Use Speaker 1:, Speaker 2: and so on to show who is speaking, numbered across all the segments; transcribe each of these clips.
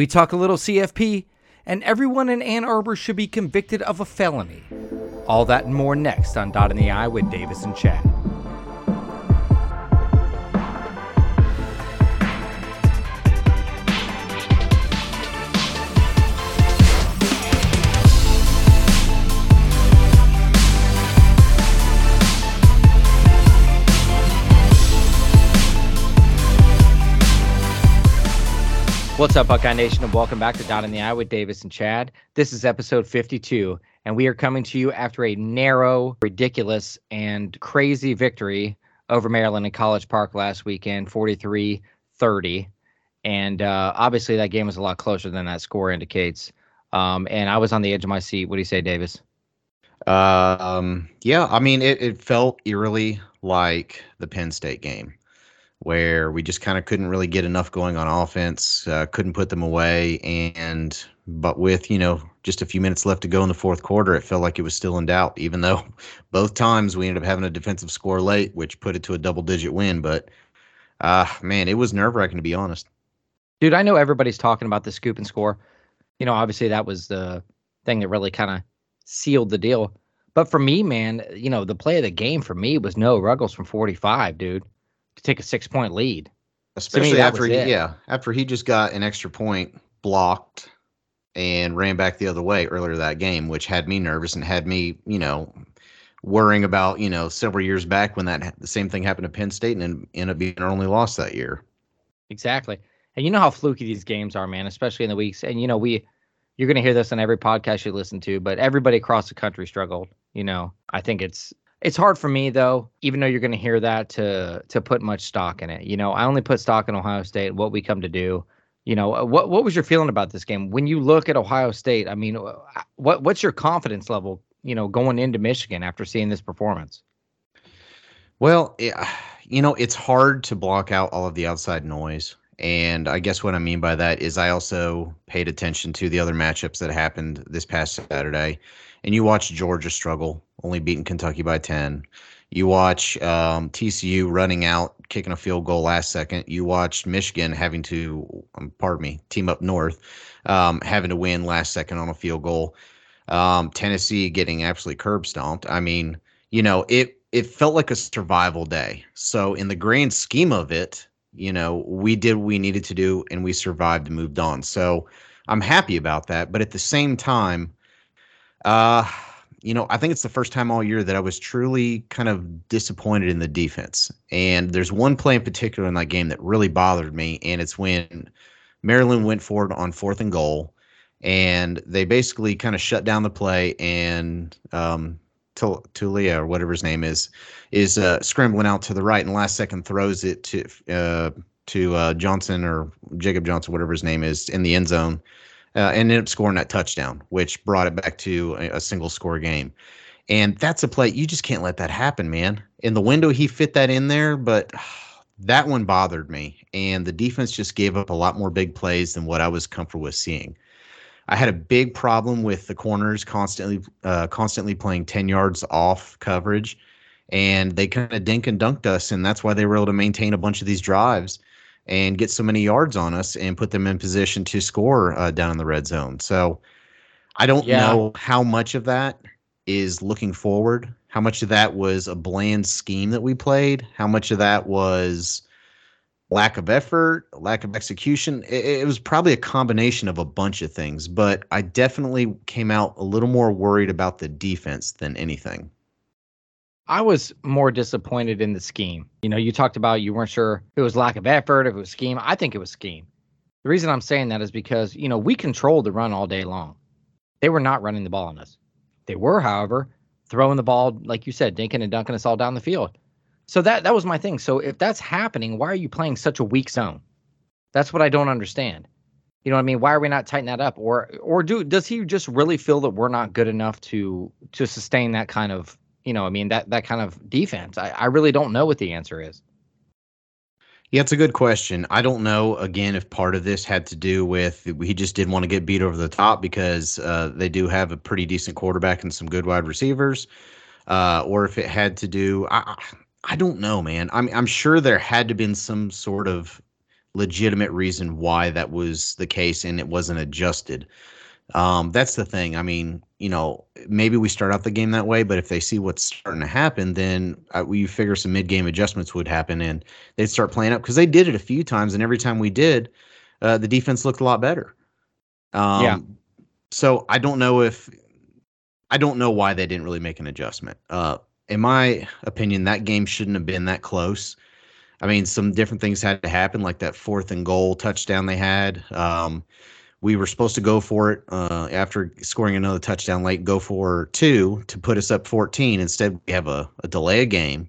Speaker 1: we talk a little CFP, and everyone in Ann Arbor should be convicted of a felony. All that and more next on Dot in the Eye with Davis and Chad. What's up, Buckeye Nation, and welcome back to Dot in the Eye with Davis and Chad. This is episode 52, and we are coming to you after a narrow, ridiculous, and crazy victory over Maryland in College Park last weekend, 43 30. And uh, obviously, that game was a lot closer than that score indicates. Um, and I was on the edge of my seat. What do you say, Davis?
Speaker 2: Um, yeah, I mean, it, it felt eerily like the Penn State game where we just kind of couldn't really get enough going on offense, uh, couldn't put them away, and but with you know just a few minutes left to go in the fourth quarter, it felt like it was still in doubt. Even though both times we ended up having a defensive score late, which put it to a double-digit win, but uh, man, it was nerve-wracking to be honest.
Speaker 1: Dude, I know everybody's talking about the scoop and score. You know, obviously that was the thing that really kind of sealed the deal. But for me, man, you know, the play of the game for me was Noah Ruggles from 45, dude take a six point lead.
Speaker 2: Especially me, after he, yeah, after he just got an extra point blocked and ran back the other way earlier that game, which had me nervous and had me, you know, worrying about, you know, several years back when that the same thing happened to Penn State and ended up being our only loss that year.
Speaker 1: Exactly. And you know how fluky these games are, man, especially in the weeks. And you know, we you're going to hear this on every podcast you listen to, but everybody across the country struggled. You know, I think it's it's hard for me though, even though you're going to hear that to to put much stock in it. You know, I only put stock in Ohio State, what we come to do. You know, uh, what what was your feeling about this game when you look at Ohio State? I mean, uh, what what's your confidence level? You know, going into Michigan after seeing this performance.
Speaker 2: Well, you know, it's hard to block out all of the outside noise. And I guess what I mean by that is I also paid attention to the other matchups that happened this past Saturday and you watched Georgia struggle, only beating Kentucky by 10. You watch um, TCU running out, kicking a field goal last second. You watch Michigan having to, um, pardon me, team up north, um, having to win last second on a field goal. Um, Tennessee getting absolutely curb stomped. I mean, you know, it it felt like a survival day. So in the grand scheme of it, you know, we did what we needed to do and we survived and moved on. So I'm happy about that. But at the same time, uh, you know, I think it's the first time all year that I was truly kind of disappointed in the defense. And there's one play in particular in that game that really bothered me, and it's when Maryland went forward on fourth and goal, and they basically kind of shut down the play, and um, Taulia or whatever his name is is uh, scrambling out to the right, and last second throws it to uh, to uh, Johnson or Jacob Johnson, whatever his name is, in the end zone uh, and ended up scoring that touchdown, which brought it back to a, a, single score game. And that's a play you just can't let that happen, man. In the window, he fit that in there, but that one bothered me. And the defense just gave up a lot more big plays than what I was comfortable with seeing. I had a big problem with the corners constantly, uh, constantly playing ten yards off coverage, and they kind of dink and dunked us, and that's why they were able to maintain a bunch of these drives and get so many yards on us and put them in position to score uh, down in the red zone. So I don't yeah. know how much of that is looking forward. How much of that was a bland scheme that we played? How much of that was lack of effort, lack of execution? It, it was probably a combination of a bunch of things, but I definitely came out a little more worried about the defense than anything.
Speaker 1: I was more disappointed in the scheme. You know, you talked about you weren't sure if it was lack of effort, if it was scheme. I think it was scheme. The reason I'm saying that is because, you know, we controlled the run all day long. They were not running the ball on us. They were, however, throwing the ball, like you said, dinking and dunking us all down the field. So that that was my thing. So if that's happening, why are you playing such a weak zone? That's what I don't understand. You know what I mean? Why are we not tightening that up? Or or do does he just really feel that we're not good enough to to sustain that kind of you know, I mean that that kind of defense. I, I really don't know what the answer is.
Speaker 2: Yeah, it's a good question. I don't know again if part of this had to do with he just didn't want to get beat over the top because uh, they do have a pretty decent quarterback and some good wide receivers, uh, or if it had to do. I I don't know, man. I'm I'm sure there had to been some sort of legitimate reason why that was the case and it wasn't adjusted. Um, that's the thing. I mean, you know, maybe we start out the game that way, but if they see what's starting to happen, then uh, we figure some mid-game adjustments would happen and they'd start playing up because they did it a few times, and every time we did, uh, the defense looked a lot better. Um, yeah. So I don't know if I don't know why they didn't really make an adjustment. Uh, in my opinion, that game shouldn't have been that close. I mean, some different things had to happen, like that fourth and goal touchdown they had. Um, we were supposed to go for it uh, after scoring another touchdown late, go for two to put us up 14. Instead, we have a, a delay a game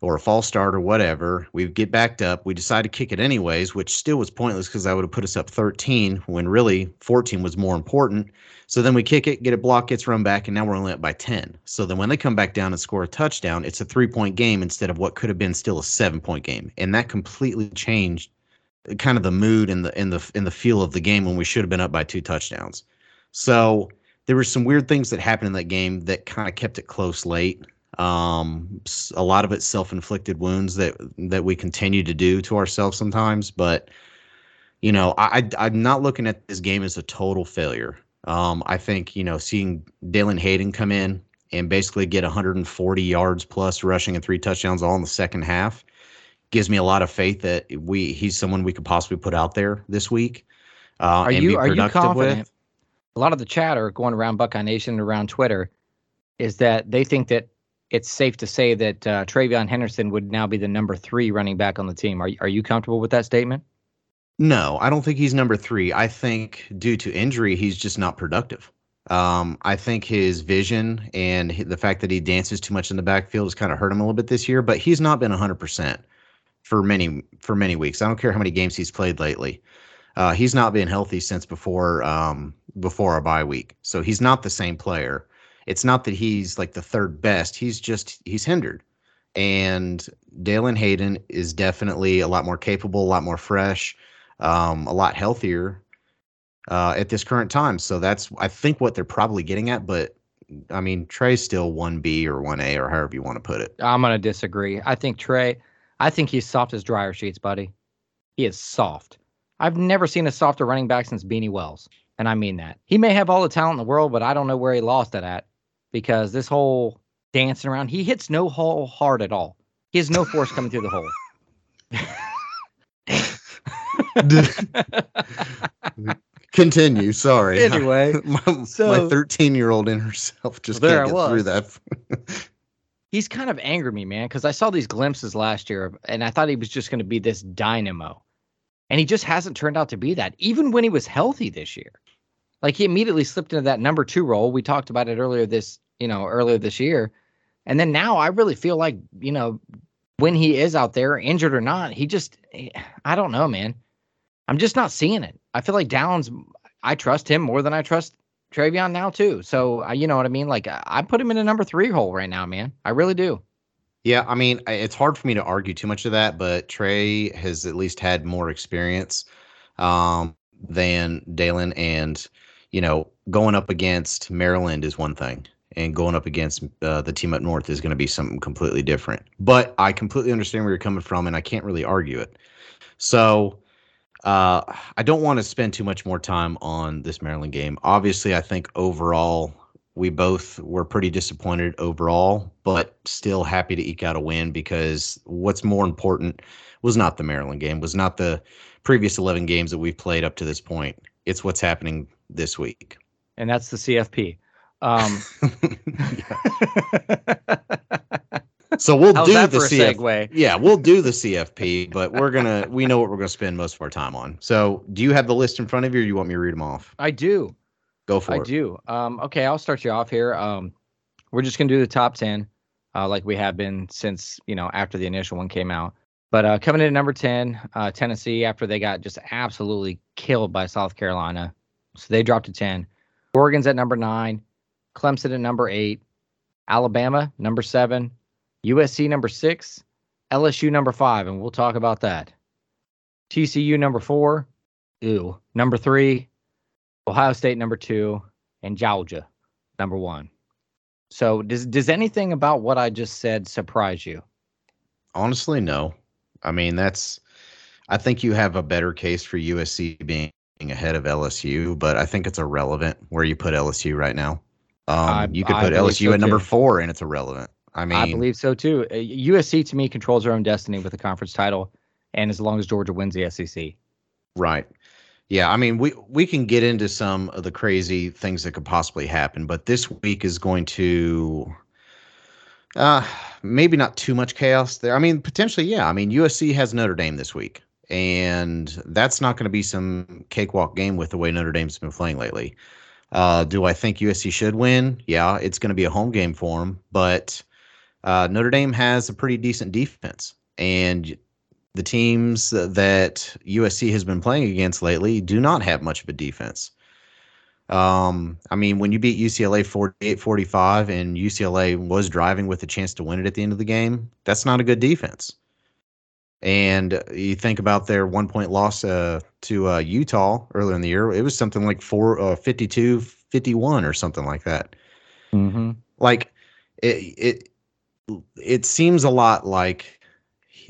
Speaker 2: or a false start or whatever. We get backed up. We decide to kick it anyways, which still was pointless because I would have put us up 13 when really 14 was more important. So then we kick it, get it blocked, gets run back, and now we're only up by 10. So then when they come back down and score a touchdown, it's a three point game instead of what could have been still a seven point game. And that completely changed kind of the mood and the in the in the feel of the game when we should have been up by two touchdowns. So there were some weird things that happened in that game that kind of kept it close late. Um, a lot of it self-inflicted wounds that that we continue to do to ourselves sometimes. But you know, I, I am not looking at this game as a total failure. Um, I think you know seeing Dallan Hayden come in and basically get 140 yards plus rushing and three touchdowns all in the second half gives me a lot of faith that we he's someone we could possibly put out there this week.
Speaker 1: Uh, are you are you confident? With. A lot of the chatter going around Buckeye Nation and around Twitter is that they think that it's safe to say that uh, TreVeyon Henderson would now be the number three running back on the team. Are are you comfortable with that statement?
Speaker 2: No, I don't think he's number three. I think due to injury, he's just not productive. Um, I think his vision and the fact that he dances too much in the backfield has kind of hurt him a little bit this year. But he's not been 100% for many for many weeks. I don't care how many games he's played lately. Uh, he's not been healthy since before um, before our bye week, so he's not the same player it's not that he's like the third best. He's just he's hindered. And Dallan Hayden is definitely a lot more capable, a lot more fresh, um, a lot healthier uh, at this current time. So that's I think what they're probably getting at. But I mean, Trey's still one B or one A or however you want to put it.
Speaker 1: I'm gonna disagree. I think Trey. I think he's soft as dryer sheets, buddy. He is soft. I've never seen a softer running back since Beanie Wells, and I mean that. He may have all the talent in the world, but I don't know where he lost it at because this whole dancing around, he hits no hole hard at all. He has no force coming through the hole.
Speaker 2: Continue. Sorry.
Speaker 1: Anyway,
Speaker 2: my, so, my 13 year old in herself just there can't get through that.
Speaker 1: He's kind of angered me, man, because I saw these glimpses last year, and I thought he was just going to be this dynamo, and he just hasn't turned out to be that. Even when he was healthy this year, like he immediately slipped into that number two role. We talked about it earlier this, you know, earlier this year. And then now I really feel like, you know, when he is out there, injured or not, he just, eh, I don't know, man. I'm just not seeing it. I feel like Downs, I trust him more than I trust TreVeyon now, too. So, uh, you know what I mean? Like, I put him in a number three hole right now, man. I really do.
Speaker 2: Yeah, I mean, it's hard for me to argue too much of that, but Trey has at least had more experience um, than Dallan. And, you know, going up against Maryland is one thing, and going up against uh, the team up north is going to be something completely different. But I completely understand where you're coming from, and I can't really argue it. So uh, I don't want to spend too much more time on this Maryland game. Obviously, I think overall we both were pretty disappointed overall, but still happy to eke out a win because what's more important was not the Maryland game, was not the previous 11 games that we've played up to this point. It's what's happening this week.
Speaker 1: And that's the CFP. Um,
Speaker 2: so we'll do the CFP. Yeah, we'll do the CFP, but we're gonna we know what we're gonna spend most of our time on. So do you have the list in front of you, or you want me to read them off?
Speaker 1: I do.
Speaker 2: Go for
Speaker 1: I
Speaker 2: it.
Speaker 1: I do. Um, okay, I'll start you off here. Um, we're just gonna do the top ten, uh, like we have been since you know after the initial one came out. But uh, coming in at number ten, uh, Tennessee, after they got just absolutely killed by South Carolina, so they dropped to 10. Oregon's at number nine. Clemson at number eight. Alabama, number seven. USC, number six. LSU, number five. And we'll talk about that. TCU, number four. Ew. Number three. Ohio State, number two. And Georgia, number one. So does does anything about what I just said surprise you?
Speaker 2: Honestly, no. I mean, that's I think you have a better case for USC being ahead of LSU, but I think it's irrelevant where you put LSU right now. Um,
Speaker 1: I-
Speaker 2: you could
Speaker 1: I
Speaker 2: put LSU
Speaker 1: so,
Speaker 2: at number four, and it's irrelevant. I mean,
Speaker 1: I believe so too. Uh, USC to me controls their own destiny with the conference title, and as long as Georgia wins the SEC,
Speaker 2: Right. Yeah, I mean we we can get into some of the crazy things that could possibly happen, but this week is going to uh maybe not too much chaos there. I mean, potentially yeah. I mean, USC has Notre Dame this week, and that's not going to be some cakewalk game with the way Notre Dame's been playing lately. Uh, do I think USC should win? Yeah, it's going to be a home game for them, but uh, Notre Dame has a pretty decent defense, and the teams that USC has been playing against lately do not have much of a defense. Um, I mean, when you beat UCLA 48 45 and UCLA was driving with a chance to win it at the end of the game, that's not a good defense. And you think about their one point loss uh, to uh, Utah earlier in the year, it was something like four, uh, 52 51 or something like that
Speaker 1: mm-hmm.
Speaker 2: like it it it seems a lot like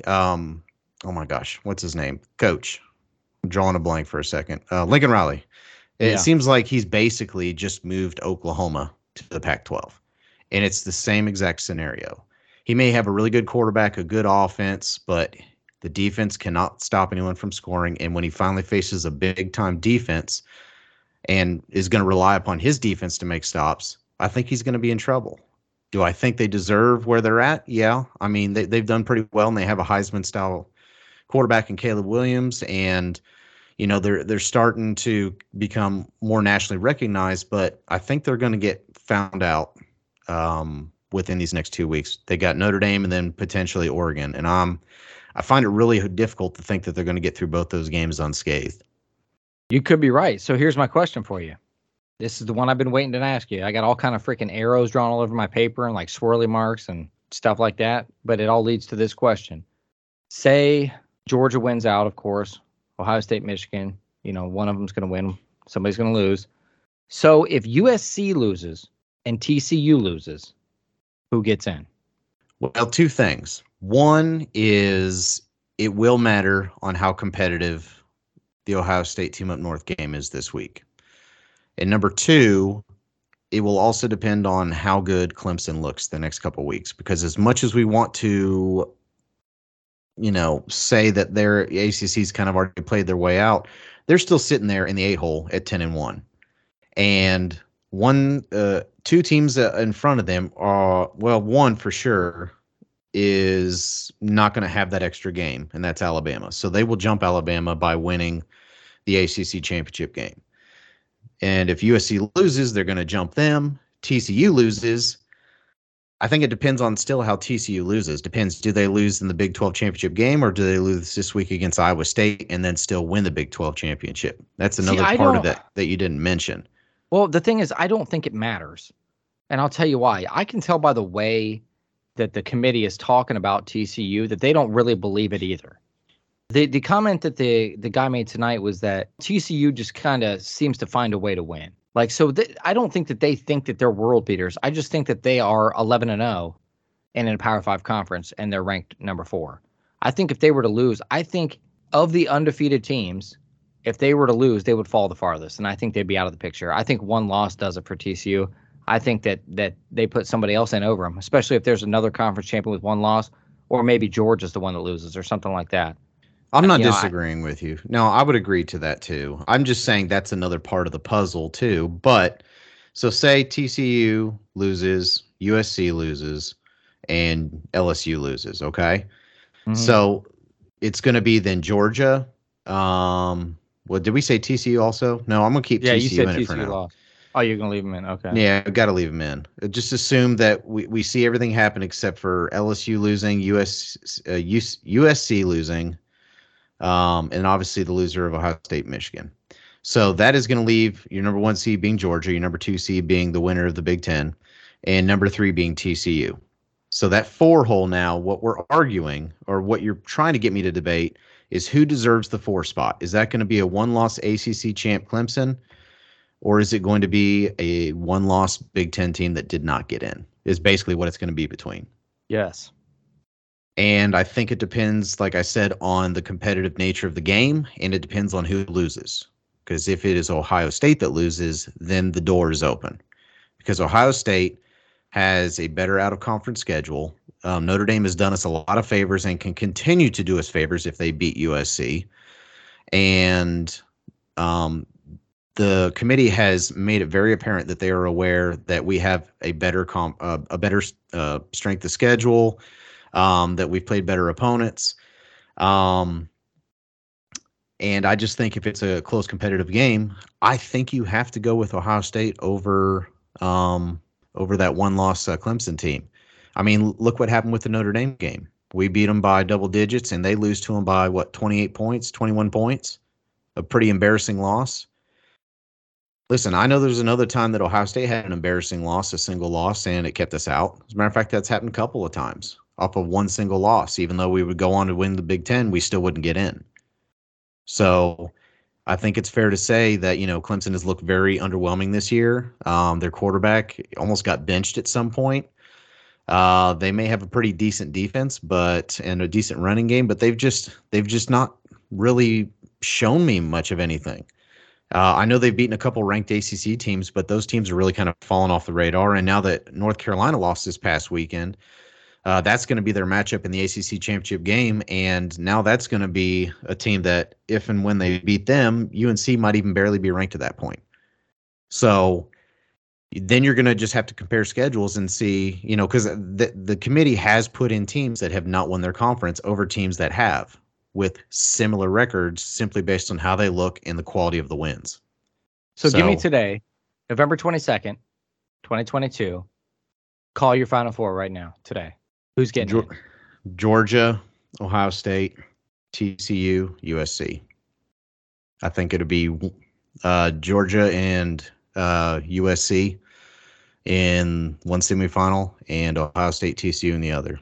Speaker 2: um oh my gosh what's his name? Coach. I'm drawing a blank for a second. Uh lincoln riley. It
Speaker 1: Yeah.
Speaker 2: seems like he's basically just moved oklahoma to the pac 12 and it's the same exact scenario. He may have a really good quarterback a good offense but the defense cannot stop anyone from scoring and when he finally faces a big time defense and is going to rely upon his defense to make stops, I think he's going to be in trouble. Do I think they deserve where they're at? Yeah. I mean, they, they've done pretty well and they have a Heisman style quarterback in Caleb Williams. And, you know, they're, they're starting to become more nationally recognized, but I think they're going to get found out um, within these next two weeks. They got Notre Dame and then potentially Oregon. And I'm, I find it really difficult to think that they're going to get through both those games unscathed.
Speaker 1: You could be right. So here's my question for you. This is the one I've been waiting to ask you. I got all kind of freaking arrows drawn all over my paper and like swirly marks and stuff like that, but it all leads to this question. Say Georgia wins out, of course. Ohio State, Michigan, you know, one of them's going to win, somebody's going to lose. So if USC loses and TCU loses, who gets in?
Speaker 2: Well, two things. One is it will matter on how competitive the Ohio State Team Up North game is this week. And number two, it will also depend on how good Clemson looks the next couple weeks. Because as much as we want to, you know, say that their ACC's kind of already played their way out, they're still sitting there in the eight hole at ten and one, and one, uh, two teams uh, in front of them are well, one for sure is not going to have that extra game, and that's Alabama. So they will jump Alabama by winning the ACC championship game. And if USC loses, they're going to jump them. TCU loses. I think it depends on still how TCU loses. Depends. Do they lose in the Big 12 championship game or do they lose this week against Iowa State and then still win the Big 12 championship? That's another
Speaker 1: I
Speaker 2: part of that that you didn't mention.
Speaker 1: Well, the thing is, I don't think it matters. And I'll tell you why. I can tell by the way that the committee is talking about TCU that they don't really believe it either. The the comment that the the guy made tonight was that TCU just kind of seems to find a way to win. Like so th- I don't think that they think that they're world beaters. I just think that they are 11 and 0 and in a Power 5 conference and they're ranked number 4. I think if they were to lose, I think of the undefeated teams, if they were to lose, they would fall the farthest, and I think they'd be out of the picture. I think one loss does it for TCU. I think that that they put somebody else in over them, especially if there's another conference champion with one loss, or maybe Georgia's the one that loses, or something like that.
Speaker 2: I'm not
Speaker 1: you know, I-
Speaker 2: disagreeing with you. No, I would agree to that too. I'm just saying that's another part of the puzzle too. But so say TCU loses, USC loses, and LSU loses. Okay,
Speaker 1: Mhm.
Speaker 2: so it's going to be then Georgia. Um, well, did we say TCU also? No, I'm going to keep
Speaker 1: yeah,
Speaker 2: TCU
Speaker 1: you said
Speaker 2: in it for
Speaker 1: TCU
Speaker 2: now.
Speaker 1: lost. Oh, you're gonna leave them in? Okay.
Speaker 2: Yeah, I've got to leave them in. Uh, Just assume that we, we see everything happen except for LSU losing, US, uh, US USC losing, um, and obviously the loser of Ohio State, Michigan. So that is going to leave your number one seed being Georgia, your number two seed being the winner of the Big Ten, and number three being TCU. So that four hole now, what we're arguing or what you're trying to get me to debate is who deserves the four spot. Is that going to be a one loss ACC champ Clemson? or is it going to be a one loss Big Ten team that did not get in? Is basically what it's going to be between.
Speaker 1: Yes.
Speaker 2: And I think it depends, like I said, on the competitive nature of the game, and it depends on who loses. Because if it is Ohio State that loses, then the door is open. Because Ohio State has a better out of conference schedule. Um, Notre Dame has done us a lot of favors and can continue to do us favors if they beat USC. And um, the committee has made it very apparent that they are aware that we have a better comp, uh, a better uh, strength of schedule, um, that we've played better opponents. Um, and I just think if it's a close competitive game, I think you have to go with Ohio State over um, over that one loss uh, Clemson team. I mean, look what happened with the Notre Dame game. We beat them by double digits, and they lose to them by what 28 points, 21 points. A pretty embarrassing loss. Listen, I know there's another time that Ohio State had an embarrassing loss, a single loss, and it kept us out. As a matter of fact, that's happened a couple of times off of one single loss. Even though we would go on to win the Big Ten, we still wouldn't get in. So I think it's fair to say that, you know, Clemson has looked very underwhelming this year. Um, their quarterback almost got benched at some point. Uh, they may have a pretty decent defense, but and a decent running game, but they've just they've just not really shown me much of anything. Uh, I know they've beaten a couple ranked ACC teams, but those teams are really kind of fallen off the radar. And now that North Carolina lost this past weekend, uh, that's going to be their matchup in the ACC championship game, and now that's going to be a team that, if and when they beat them, UNC might even barely be ranked at that point. So then you're going to just have to compare schedules and see, you know, because the the committee has put in teams that have not won their conference over teams that have with similar records, simply based on how they look and the quality of the wins.
Speaker 1: So, so give me today, November twenty second, twenty twenty two. Call your Final Four right now today. Who's getting Ge-
Speaker 2: Georgia, Ohio State, TCU, USC. I think it'll be uh, Georgia and uh, USC in one semifinal, and Ohio State, TCU in the other.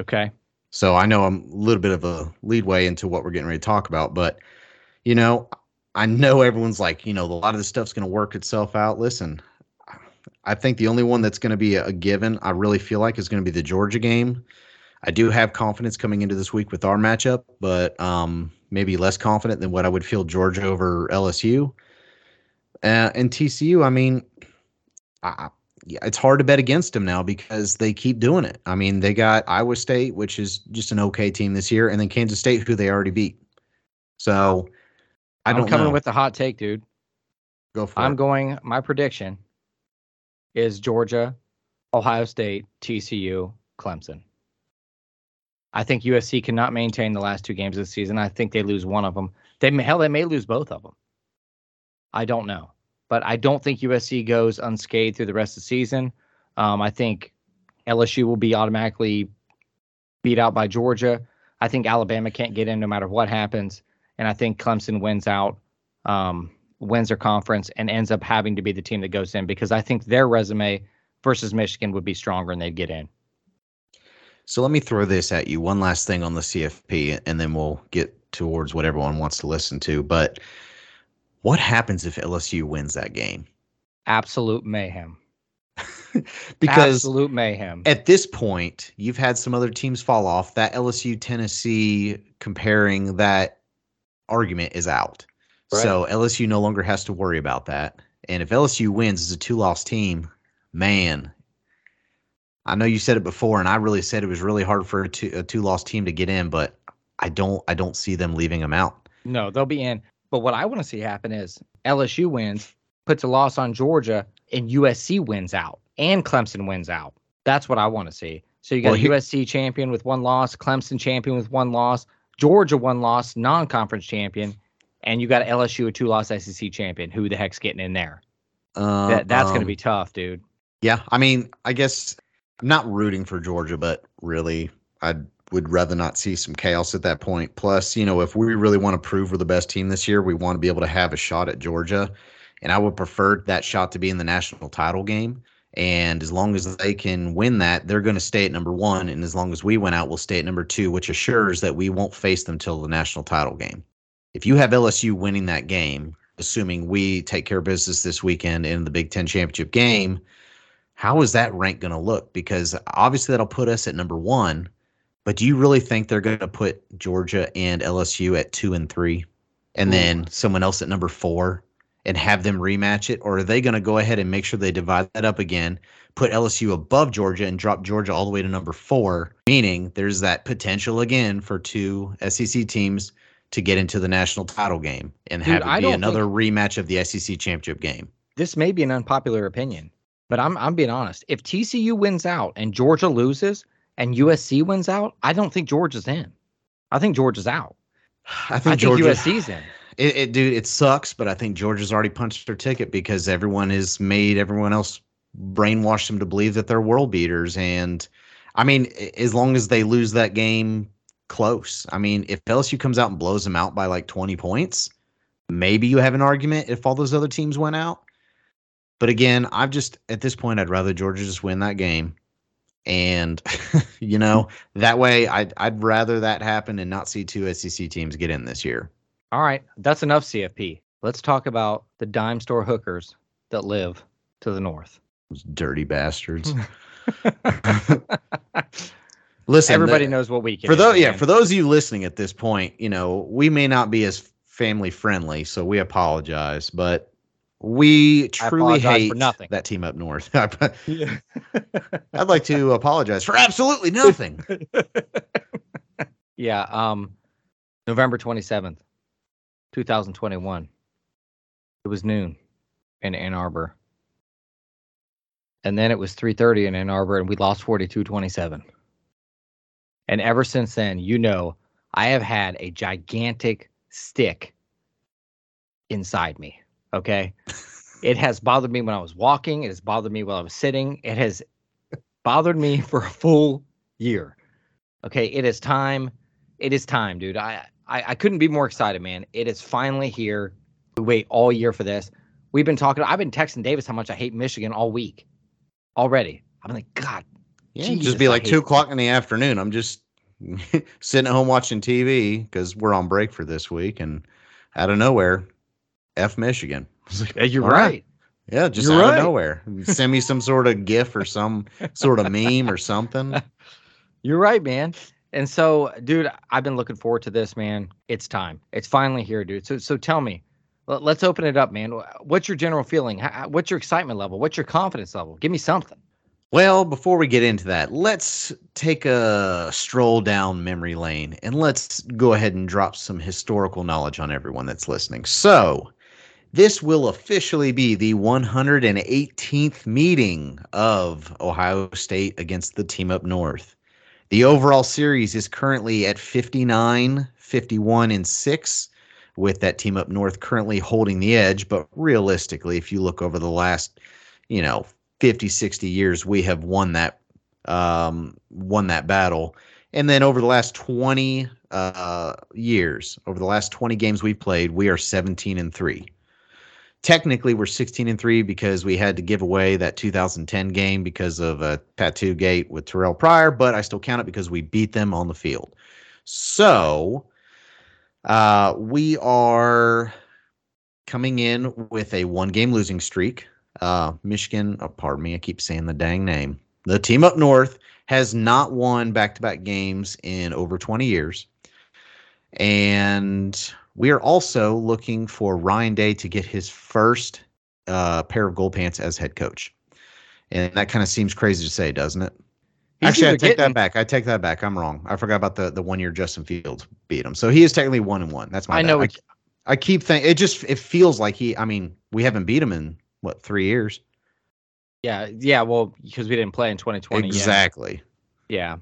Speaker 1: Okay.
Speaker 2: So I know I'm a little bit of a leadway into what we're getting ready to talk about, but you know, I know everyone's like, you know, a lot of this stuff's going to work itself out. Listen, I think the only one that's going to be a given, I really feel like, is going to be the Georgia game. I do have confidence coming into this week with our matchup, but um, maybe less confident than what I would feel Georgia over LSU. Uh, and TCU, I mean, I, it's hard to bet against them now because they keep doing it. I mean, they got Iowa State, which is just an okay team this year, and then Kansas State, who they already beat. So I don't.
Speaker 1: I'm coming
Speaker 2: know.
Speaker 1: with the hot take, dude.
Speaker 2: Go for
Speaker 1: I'm
Speaker 2: it.
Speaker 1: I'm going. My prediction is Georgia, Ohio State, TCU, Clemson. I think USC cannot maintain the last two games of the season. I think they lose one of them. They may, hell, they may lose both of them. I don't know, but I don't think USC goes unscathed through the rest of the season. Um, I think LSU will be automatically beat out by Georgia. I think Alabama can't get in no matter what happens, and I think Clemson wins out. Um, wins their conference and ends up having to be the team that goes in because I think their resume versus Michigan would be stronger and they'd get in.
Speaker 2: So let me throw this at you. One last thing on the CFP, and then we'll get towards what everyone wants to listen to. But what happens if LSU wins that game?
Speaker 1: Absolute mayhem.
Speaker 2: because
Speaker 1: absolute mayhem.
Speaker 2: At this point, you've had some other teams fall off. That LSU Tennessee comparing that argument is out. Right. So LSU no longer has to worry about that. And if LSU wins as a two loss team, man, I know you said it before, and I really said it was really hard for a two, a two loss team to get in, but I don't I don't see them leaving them out.
Speaker 1: No, they'll be in. But what I want to see happen is LSU wins, puts a loss on Georgia, and USC wins out, and Clemson wins out. That's what I want to see. So you got well, USC champion with one loss, Clemson champion with one loss, Georgia one loss, non conference champion, and you got LSU a two loss SEC champion. Who the heck's getting in there? Uh, that, that's um, going to be tough, dude.
Speaker 2: Yeah, I mean, I guess I'm not rooting for Georgia, but really, I would rather not see some chaos at that point. Plus, you know, if we really want to prove we're the best team this year, we want to be able to have a shot at Georgia, and I would prefer that shot to be in the national title game. And as long as they can win that, they're going to stay at number one. And as long as we win out, we'll stay at number two, which assures that we won't face them till the national title game if you have LSU winning that game, assuming we take care of business this weekend in the Big Ten championship game, how is that rank going to look? Because obviously that'll put us at number one, But do you really think they're going to put Georgia and LSU at two and three, and
Speaker 1: Ooh.
Speaker 2: then someone else at number four, and have them rematch it, or are they going to go ahead and make sure they divide that up again, put LSU above Georgia, and drop Georgia all the way to number four? Meaning there's that potential again for two SEC teams to get into the national title game and
Speaker 1: Dude,
Speaker 2: have
Speaker 1: I
Speaker 2: it be another
Speaker 1: think-
Speaker 2: rematch of the SEC championship game.
Speaker 1: This may be an unpopular opinion, but I'm I'm being honest. If TCU wins out and Georgia loses and USC wins out, I don't think Georgia's in. I think Georgia's out.
Speaker 2: I
Speaker 1: I
Speaker 2: think
Speaker 1: think
Speaker 2: Georgia.
Speaker 1: USC's in.
Speaker 2: It, it, dude, it sucks, but I think Georgia's already punched their ticket because everyone has made everyone else brainwash them to believe that they're world beaters. And I mean, as long as they lose that game close, I mean, if LSU comes out and blows them out by like 20 points, maybe you have an argument if all those other teams went out. But again, I've just at this point, I'd rather Georgia just win that game. And you know, that way I'd I'd rather that happen and not see two SEC teams get in this year.
Speaker 1: All right, that's enough CFP. Let's talk about the dime store hookers that live to the north.
Speaker 2: Those dirty bastards. Listen,
Speaker 1: Everybody
Speaker 2: the-
Speaker 1: knows what we it
Speaker 2: for those yeah for those of you listening at this point, you know we may not be as family friendly, so we apologize, but we truly
Speaker 1: apologize for
Speaker 2: hate
Speaker 1: nothing.
Speaker 2: that team up north. I'd like to apologize for absolutely nothing.
Speaker 1: yeah, um November 27th, 2021. It was noon in Ann Arbor. And then it was 3:30 in Ann Arbor and we lost 42-27. And ever since then, you know, I have had a gigantic stick inside me, okay? it has bothered me when I was walking, it has bothered me while I was sitting. It has bothered me for a full year. Okay, it is time. It is time, dude. I, I I couldn't be more excited, man. It is finally here. We wait all year for this. We've been talking. I've been texting Davis how much I hate Michigan all week already. I'm like, God,
Speaker 2: Yeah,
Speaker 1: Jesus,
Speaker 2: just be like two o'clock in the afternoon. I'm just sitting at home watching TV because we're on break for this week, and out of nowhere, F Michigan. Like,
Speaker 1: Yeah, you're
Speaker 2: all right.
Speaker 1: right.
Speaker 2: Yeah, just
Speaker 1: You're
Speaker 2: out
Speaker 1: right.
Speaker 2: of nowhere. Send me some sort of GIF or some sort of meme or something.
Speaker 1: You're right, man. And so, dude, I've been looking forward to this, man. It's time. It's finally here, dude. So, so tell me, let- let's open it up, man. What's your general feeling? How- how- What's your excitement level? What's your confidence level? Give me something.
Speaker 2: Well, before we get into that, let's take a stroll down memory lane and let's go ahead and drop some historical knowledge on everyone that's listening. So, this will officially be the 118th meeting of Ohio State against the team up north. The overall series is currently at 59, 51, and 6, with that team up north currently holding the edge. But realistically, if you look over the last, you know, 50, 60 years, we have won that um, won that battle. And then over the last 20 uh, years, over the last 20 games we've played, we are 17 and 3. Technically, we're 16 and 3 because we had to give away that 2010 game because of a tattoo gate with Terrelle Pryor, but I still count it because we beat them on the field. So uh, we are coming in with a one game losing streak. Uh, Michigan, oh, pardon me, I keep saying the dang name. The team up north has not won back to back games in over 20 years. And we are also looking for Ryan Day to get his first uh, pair of gold pants as head coach. And that kind of seems crazy to say, doesn't it?
Speaker 1: He's
Speaker 2: Actually, I take
Speaker 1: getting-
Speaker 2: that back. I take that back. I'm wrong. I forgot about the the one year Justin Fields beat him. So he is technically one and one. That's my.
Speaker 1: I
Speaker 2: bad.
Speaker 1: know
Speaker 2: I, I keep thinking it just it feels like he. I mean, we haven't beat him in what three years?
Speaker 1: Yeah, yeah. Well, because we didn't play in 2020. yeah.
Speaker 2: exactly.
Speaker 1: Yeah.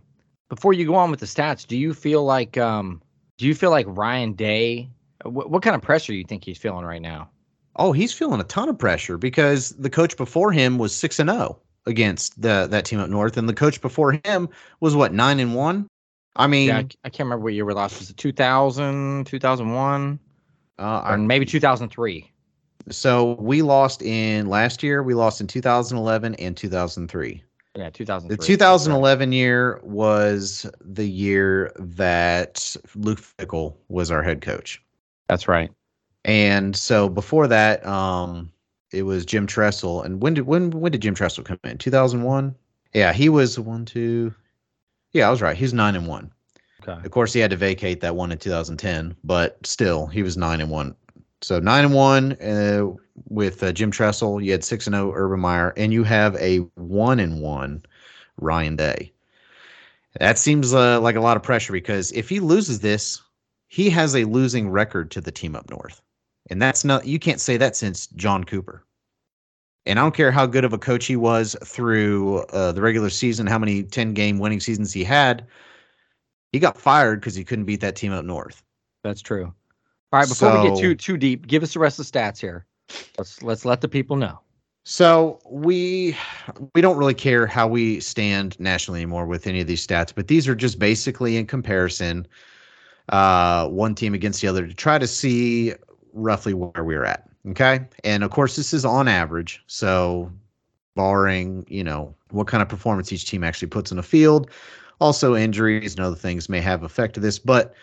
Speaker 1: Before you go on with the stats, do you feel like um do you feel like Ryan Day what, what kind of pressure do you think he's feeling right now?
Speaker 2: Oh, he's feeling a ton of pressure because the coach before him was six and zero against the that team up north, and the coach before him was what nine and one. I mean,
Speaker 1: Yeah, I, I can't remember what year we lost. Was it 2000, 2001,
Speaker 2: uh,
Speaker 1: or
Speaker 2: I-
Speaker 1: maybe 2003?
Speaker 2: So we lost in last year. We lost in 2011 and 2003.
Speaker 1: Yeah, 2003.
Speaker 2: The
Speaker 1: That's right.
Speaker 2: 2011 year was the year that Luke Fickell was our head coach.
Speaker 1: That's right.
Speaker 2: And so before that, um, it was Jim Tressel. And when did when when did Jim Tressel come in? 2001. Yeah, he was one two. Yeah, I was right. He's nine and one.
Speaker 1: Okay.
Speaker 2: Of course, he had to vacate that one in 2010, but still, he was nine and one. So nine and one uh, with uh, Jim Tressel. You had six and zero Urban Meyer, and you have a one and one Ryan Day. That seems uh, like a lot of pressure because if he loses this, he has a losing record to the team up north, and that's not you can't say that since John Cooper. And I don't care how good of a coach he was through uh, the regular season, how many 10 game winning seasons he had. He got fired because he couldn't beat that team up north.
Speaker 1: That's true. All right, before we get too too deep, give us the rest of the stats here. Let's let's let the people know.
Speaker 2: So we we don't really care how we stand nationally anymore with any of these stats, but these are just basically in comparison, uh, one team against the other to try to see roughly where we're at. Okay, and of course this is on average, so barring you know what kind of performance each team actually puts in the field, also injuries and other things may have affected this, but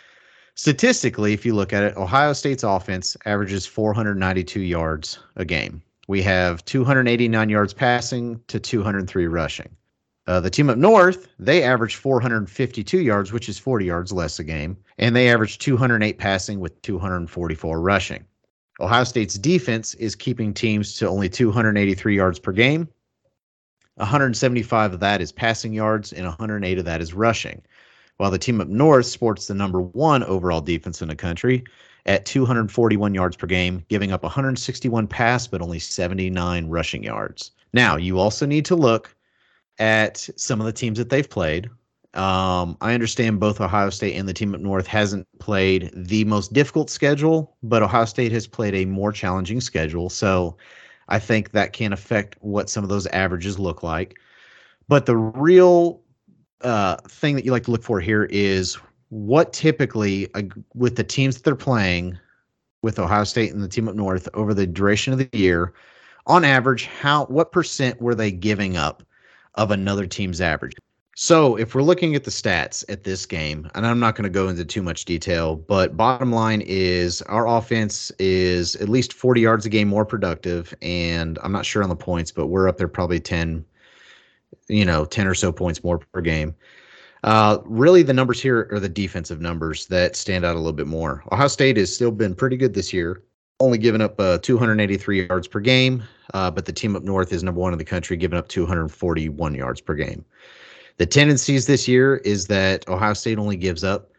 Speaker 2: statistically, if you look at it, Ohio State's offense averages 492 yards a game. We have 289 yards passing to 203 rushing. Uh, the team up north, they average 452 yards, which is 40 yards less a game, and they average 208 passing with 244 rushing. Ohio State's defense is keeping teams to only 283 yards per game. 175 of that is passing yards, and 108 of that is rushing. While the team up north sports the number one overall defense in the country at 241 yards per game, giving up 161 pass, but only 79 rushing yards. Now, you also need to look at some of the teams that they've played. Um, I understand both Ohio State and the team up north hasn't played the most difficult schedule, but Ohio State has played a more challenging schedule. So I think that can affect what some of those averages look like. But the real uh, thing that you like to look for here is what typically uh, with the teams that they're playing with Ohio State and the team up north over the duration of the year, on average, how what percent were they giving up of another team's average? So if we're looking at the stats at this game, and I'm not going to go into too much detail, but bottom line is our offense is at least 40 yards a game more productive, and I'm not sure on the points, but we're up there probably 10, you know, 10 or so points more per game. Uh, really, the numbers here are the defensive numbers that stand out a little bit more. Ohio State has still been pretty good this year, only giving up uh, 283 yards per game, uh, but the team up north is number one in the country, giving up 241 yards per game. The tendencies this year is that Ohio State only gives up,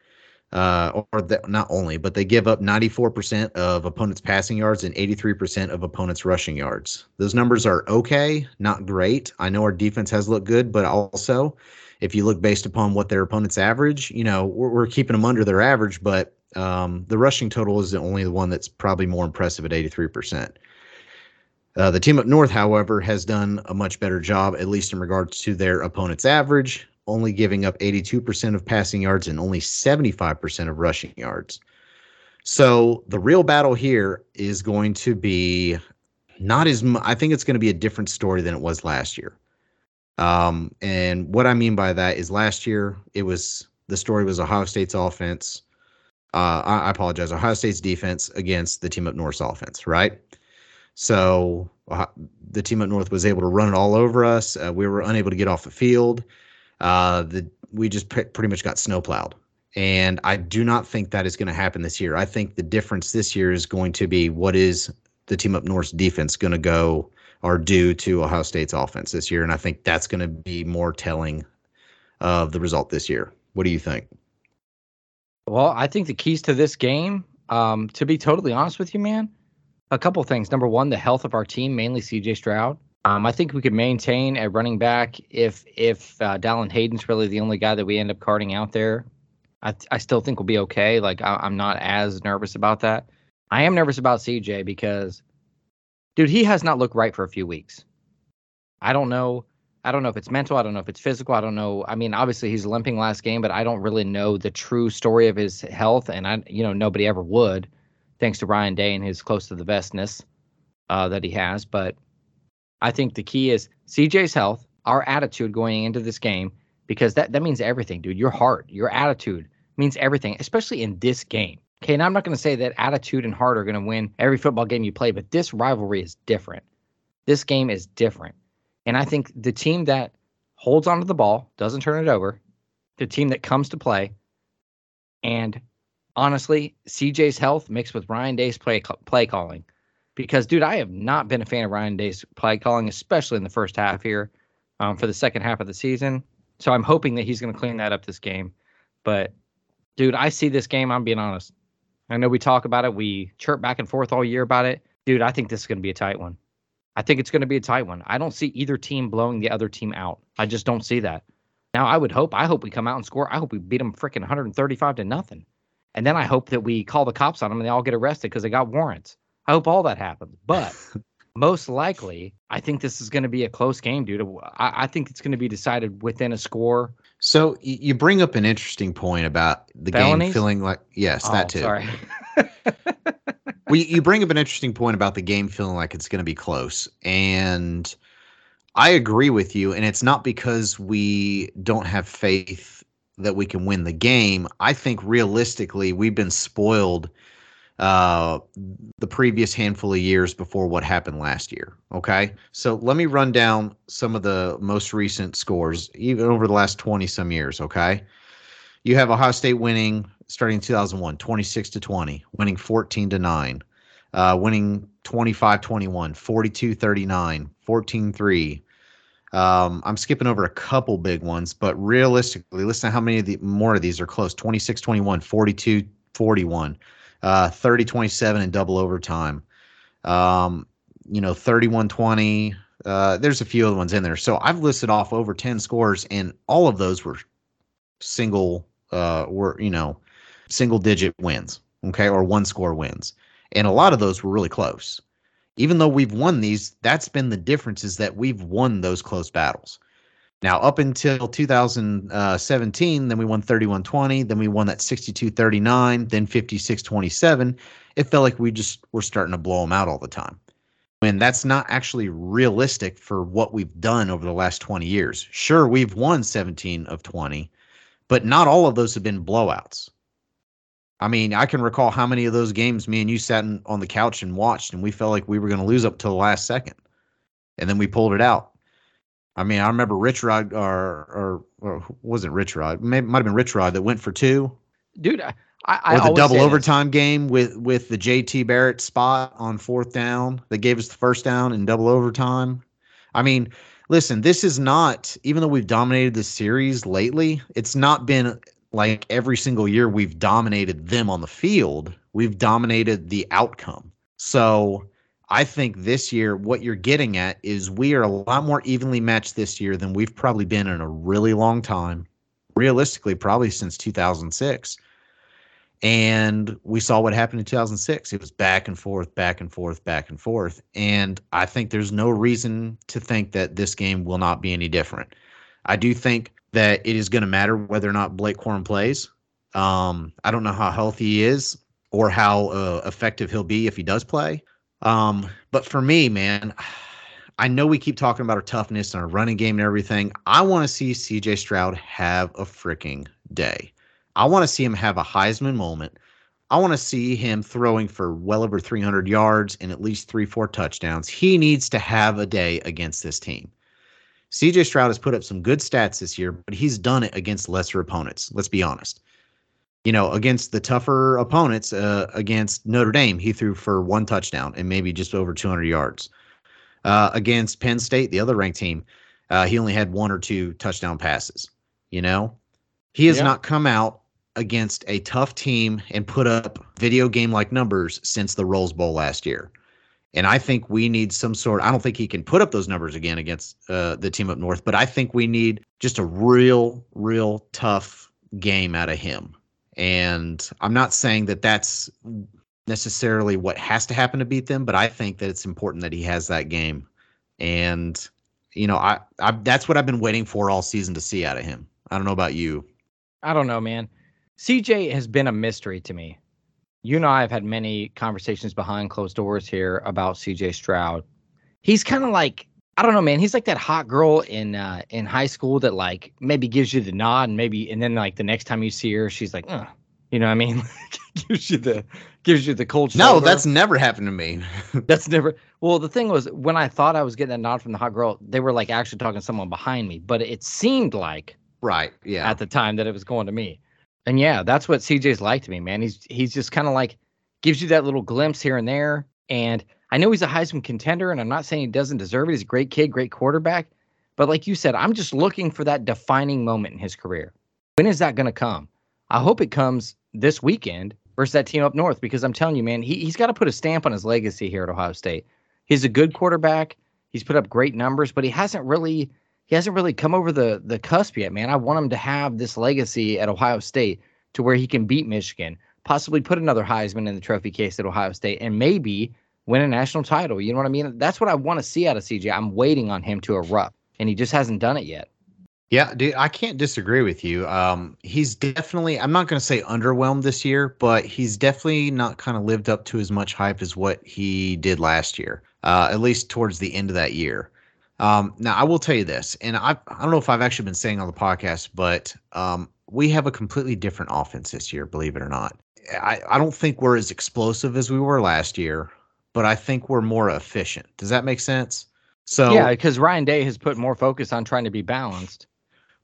Speaker 2: uh, or that, not only, but they give up 94% of opponents' passing yards and 83% of opponents' rushing yards. Those numbers are okay, not great. I know our defense has looked good, but also, if you look based upon what their opponents average, you know, we're, we're keeping them under their average, but um, the rushing total is the only the one that's probably more impressive at 83%. Uh, the team up north, however, has done a much better job, at least in regards to their opponent's average, only giving up 82% of passing yards and only 75% of rushing yards. So the real battle here is going to be not as I think it's going to be a different story than it was last year. Um, and what I mean by that is last year it was the story was Ohio State's offense. Uh, I, I apologize, Ohio State's defense against the team up north's offense, right? So uh, the team up north was able to run it all over us. Uh, we were unable to get off the field. Uh, the we just pre- pretty much got snowplowed, and I do not think that is going to happen this year. I think the difference this year is going to be what is the team up north's defense going to go or do to Ohio State's offense this year, and I think that's going to be more telling of the result this year. What do you think?
Speaker 1: Well, I think the keys to this game, um, to be totally honest with you, man, a couple things. Number one, the health of our team, mainly CJ Stroud. Um, I think we could maintain a running back if if uh, Dallan Hayden's really the only guy that we end up carting out there. I th- I still think we'll be okay. Like I, I'm not as nervous about that. I am nervous about CJ because, dude, he has not looked right for a few weeks. I don't know. I don't know if it's mental. I don't know if it's physical. I don't know. I mean, obviously he's limping last game, but I don't really know the true story of his health, and I, you know, nobody ever would, thanks to Ryan Day and his close to the vestness uh, that he has. But I think the key is CJ's health, our attitude going into this game, because that that means everything, dude. Your heart, your attitude means everything, especially in this game. Okay, and I'm not going to say that attitude and heart are going to win every football game you play, but this rivalry is different. This game is different. And I think the team that holds onto the ball, doesn't turn it over, the team that comes to play, And honestly, CJ's health mixed with Ryan Day's play play calling, because dude, I have not been a fan of Ryan Day's play calling, especially in the first half here, um, for the second half of the season. So I'm hoping that he's going to clean that up this game. But dude, I see this game. I'm being honest. I know we talk about it. We chirp back and forth all year about it. Dude, I think this is going to be a tight one. I think it's going to be a tight one. I don't see either team blowing the other team out. I just don't see that. Now, I would hope, I hope we come out and score. I hope we beat them freaking 135 to nothing. And then I hope that we call the cops on them and they all get arrested because they got warrants. I hope all that happens. But most likely, I think this is going to be a close game, dude. I, I think it's going to be decided within a score.
Speaker 2: So you bring up an interesting point about the Felonies? game feeling like yes, oh, that too.
Speaker 1: Sorry.
Speaker 2: well, you bring up an interesting point about the game feeling like it's going to be close, and I agree with you. And it's not because we don't have faith that we can win the game. I think realistically, we've been spoiled uh, the previous handful of years before what happened last year. Okay. So let me run down some of the most recent scores, even over the last 20 some years. Okay. You have Ohio State winning starting in 2001, 26 to 20, winning 14 to 9, uh, winning 25 21, 42 39, 14 3. Um, I'm skipping over a couple big ones, but realistically, listen to how many of the more of these are close 26 21, 42 41, uh, 30 27 in double overtime. Um, you know, 31 20. Uh, there's a few other ones in there. So I've listed off over 10 scores, and all of those were single, uh, were, you know, single digit wins, okay, or one score wins. And a lot of those were really close. Even though we've won these, that's been the difference is that we've won those close battles. Now, up until 2017, then we won 31 20, then we won that 62 39, then 56 27. It felt like we just were starting to blow them out all the time. And that's not actually realistic for what we've done over the last 20 years. Sure, we've won 17 of 20, but not all of those have been blowouts. I mean, I can recall how many of those games me and you sat in, on the couch and watched, and we felt like we were going to lose up to the last second, and then we pulled it out. I mean, I remember Rich Rod or or, or wasn't Rich Rod, maybe might have been Rich Rod that went for two.
Speaker 1: Dude, I, I
Speaker 2: or the double overtime this. game with with the JT Barrett spot on fourth down that gave us the first down in double overtime. I mean, listen, this is not even though we've dominated the series lately, it's not been like every single year we've dominated them on the field. We've dominated the outcome. So I think this year, what you're getting at is we are a lot more evenly matched this year than we've probably been in a really long time. Realistically, probably since 2006. And we saw what happened in 2006. It was back and forth, back and forth, back and forth. And I think there's no reason to think that this game will not be any different. I do think that it is going to matter whether or not Blake Corum plays. Um, I don't know how healthy he is or how uh, effective he'll be if he does play. Um, but for me, man, I know we keep talking about our toughness and our running game and everything. I want to see CJ Stroud have a freaking day. I want to see him have a Heisman moment. I want to see him throwing for well over 300 yards and at least three, four touchdowns. He needs to have a day against this team. CJ Stroud has put up some good stats this year, but he's done it against lesser opponents. Let's be honest you know, against the tougher opponents, uh, against Notre Dame, he threw for one touchdown and maybe just over 200 yards. Uh, against Penn State, the other ranked team, uh, he only had one or two touchdown passes. You know, he has yeah. not come out against a tough team and put up video game like numbers since the Rose Bowl last year. And I think we need some sort. I don't think he can put up those numbers again against uh, the team up north, but I think we need just a real, real tough game out of him. And I'm not saying that that's necessarily what has to happen to beat them, but I think that it's important that he has that game. And you know, I, I that's what I've been waiting for all season to see out of him. I don't know about you.
Speaker 1: I don't know, man. CJ has been a mystery to me. You and I have had many conversations behind closed doors here about CJ Stroud. He's kind of like I don't know, man. He's like that hot girl in uh, in high school that like maybe gives you the nod and maybe and then like the next time you see her, she's like, you know what I mean? gives you the gives you the cold shoulder.
Speaker 2: No, that's never happened to me.
Speaker 1: that's never. Well, the thing was when I thought I was getting a nod from the hot girl, they were like actually talking to someone behind me, but it seemed like
Speaker 2: right, yeah,
Speaker 1: at the time that it was going to me. And yeah, that's what CJ's like to me, man. He's he's just kind of like gives you that little glimpse here and there. And I know he's a Heisman contender, and I'm not saying he doesn't deserve it. He's a great kid, great quarterback. But like you said, I'm just looking for that defining moment in his career. When is that going to come? I hope it comes this weekend versus that team up north because I'm telling you, man, he, he's got to put a stamp on his legacy here at Ohio State. He's a good quarterback. He's put up great numbers, but he hasn't really he hasn't really come over the the cusp yet, man. I want him to have this legacy at Ohio State to where he can beat Michigan, possibly put another Heisman in the trophy case at Ohio State, and maybe win a national title. You know what I mean? That's what I want to see out of CJ. I'm waiting on him to erupt, and he just hasn't done it yet.
Speaker 2: Yeah, dude, I can't disagree with you. Um, he's definitely, I'm not going to say underwhelmed this year, but he's definitely not kind of lived up to as much hype as what he did last year, uh, at least towards the end of that year. Um, now, I will tell you this, and I, I don't know if I've actually been saying on the podcast, but um, we have a completely different offense this year, believe it or not. I, I don't think we're as explosive as we were last year, but I think we're more efficient. Does that make sense?
Speaker 1: So yeah, because Ryan Day has put more focus on trying to be balanced.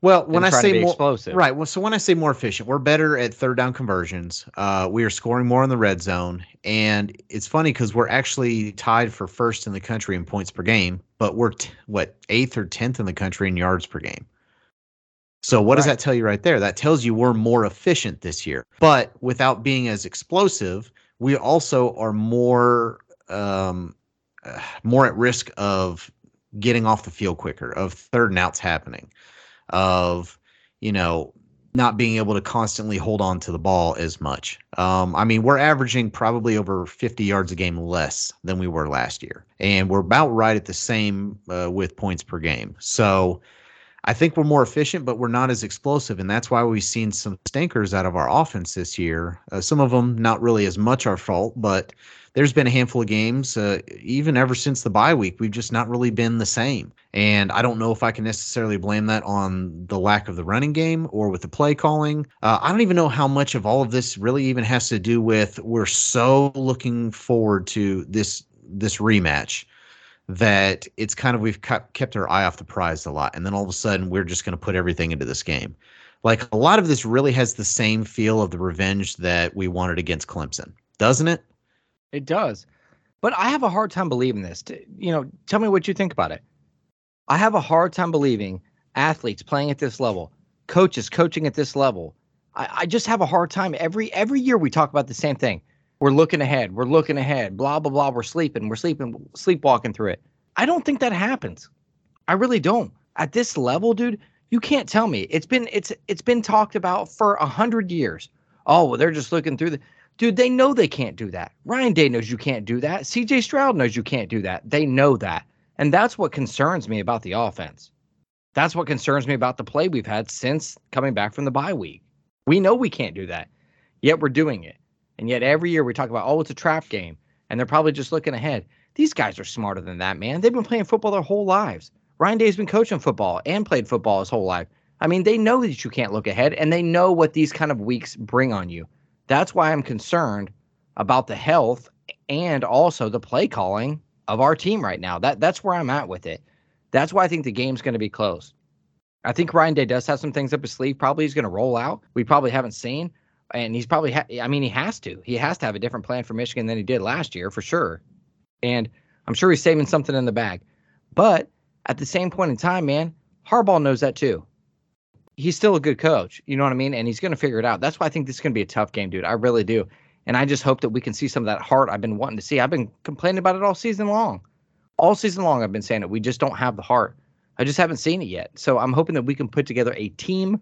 Speaker 2: Well, when I say more explosive, right? Well, so when I say more efficient, we're better at third down conversions. Uh, we are scoring more in the red zone, and it's funny because we're actually tied for first in the country in points per game, but we're t- what eighth or tenth in the country in yards per game. So what right. does that tell you right there? That tells you we're more efficient this year, but without being as explosive, we also are more um, more at risk of getting off the field quicker, of third and outs happening of you know not being able to constantly hold on to the ball as much. Um, I mean, we're averaging probably over 50 yards a game less than we were last year, and we're about right at the same uh, with points per game. So I think we're more efficient, but we're not as explosive, and that's why we've seen some stinkers out of our offense this year. Uh, some of them not really as much our fault, but there's been a handful of games, uh, even ever since the bye week, we've just not really been the same. And I don't know if I can necessarily blame that on the lack of the running game or with the play calling. Uh, I don't even know how much of all of this really even has to do with we're so looking forward to this this rematch that it's kind of we've kept our eye off the prize a lot and then all of a sudden we're just going to put everything into this game like a lot of this really has the same feel of the revenge that we wanted against clemson doesn't it
Speaker 1: it does. But I have a hard time believing this. You know, tell me what you think about it. I have a hard time believing athletes playing at this level, coaches coaching at this level. I, I just have a hard time. Every every year we talk about the same thing. We're looking ahead. We're looking ahead. Blah blah blah. We're sleeping. We're sleeping. Sleepwalking through it. I don't think that happens. I really don't. At this level, dude, you can't tell me. It's been it's it's been talked about for a hundred years. Oh, well, they're just looking through the Dude, they know they can't do that. Ryan Day knows you can't do that. CJ Stroud knows you can't do that. They know that. And that's what concerns me about the offense. That's what concerns me about the play we've had since coming back from the bye week. We know we can't do that, yet we're doing it. And yet every year we talk about, oh, it's a trap game. And they're probably just looking ahead. These guys are smarter than that, man. They've been playing football their whole lives. Ryan Day's been coaching football and played football his whole life. I mean, they know that you can't look ahead and they know what these kind of weeks bring on you. That's why I'm concerned about the health and also the play calling of our team right now. That that's where I'm at with it. That's why I think the game's going to be close. I think Ryan Day does have some things up his sleeve. Probably he's going to roll out. We probably haven't seen, and he's probably. Ha- I mean, he has to. He has to have a different plan for Michigan than he did last year for sure. And I'm sure he's saving something in the bag. But at the same point in time, man, Harbaugh knows that too he's still a good coach. You know what I mean? And he's going to figure it out. That's why I think this is going to be a tough game, dude. I really do. And I just hope that we can see some of that heart I've been wanting to see. I've been complaining about it all season long. All season long, I've been saying it. We just don't have the heart. I just haven't seen it yet. So I'm hoping that we can put together a team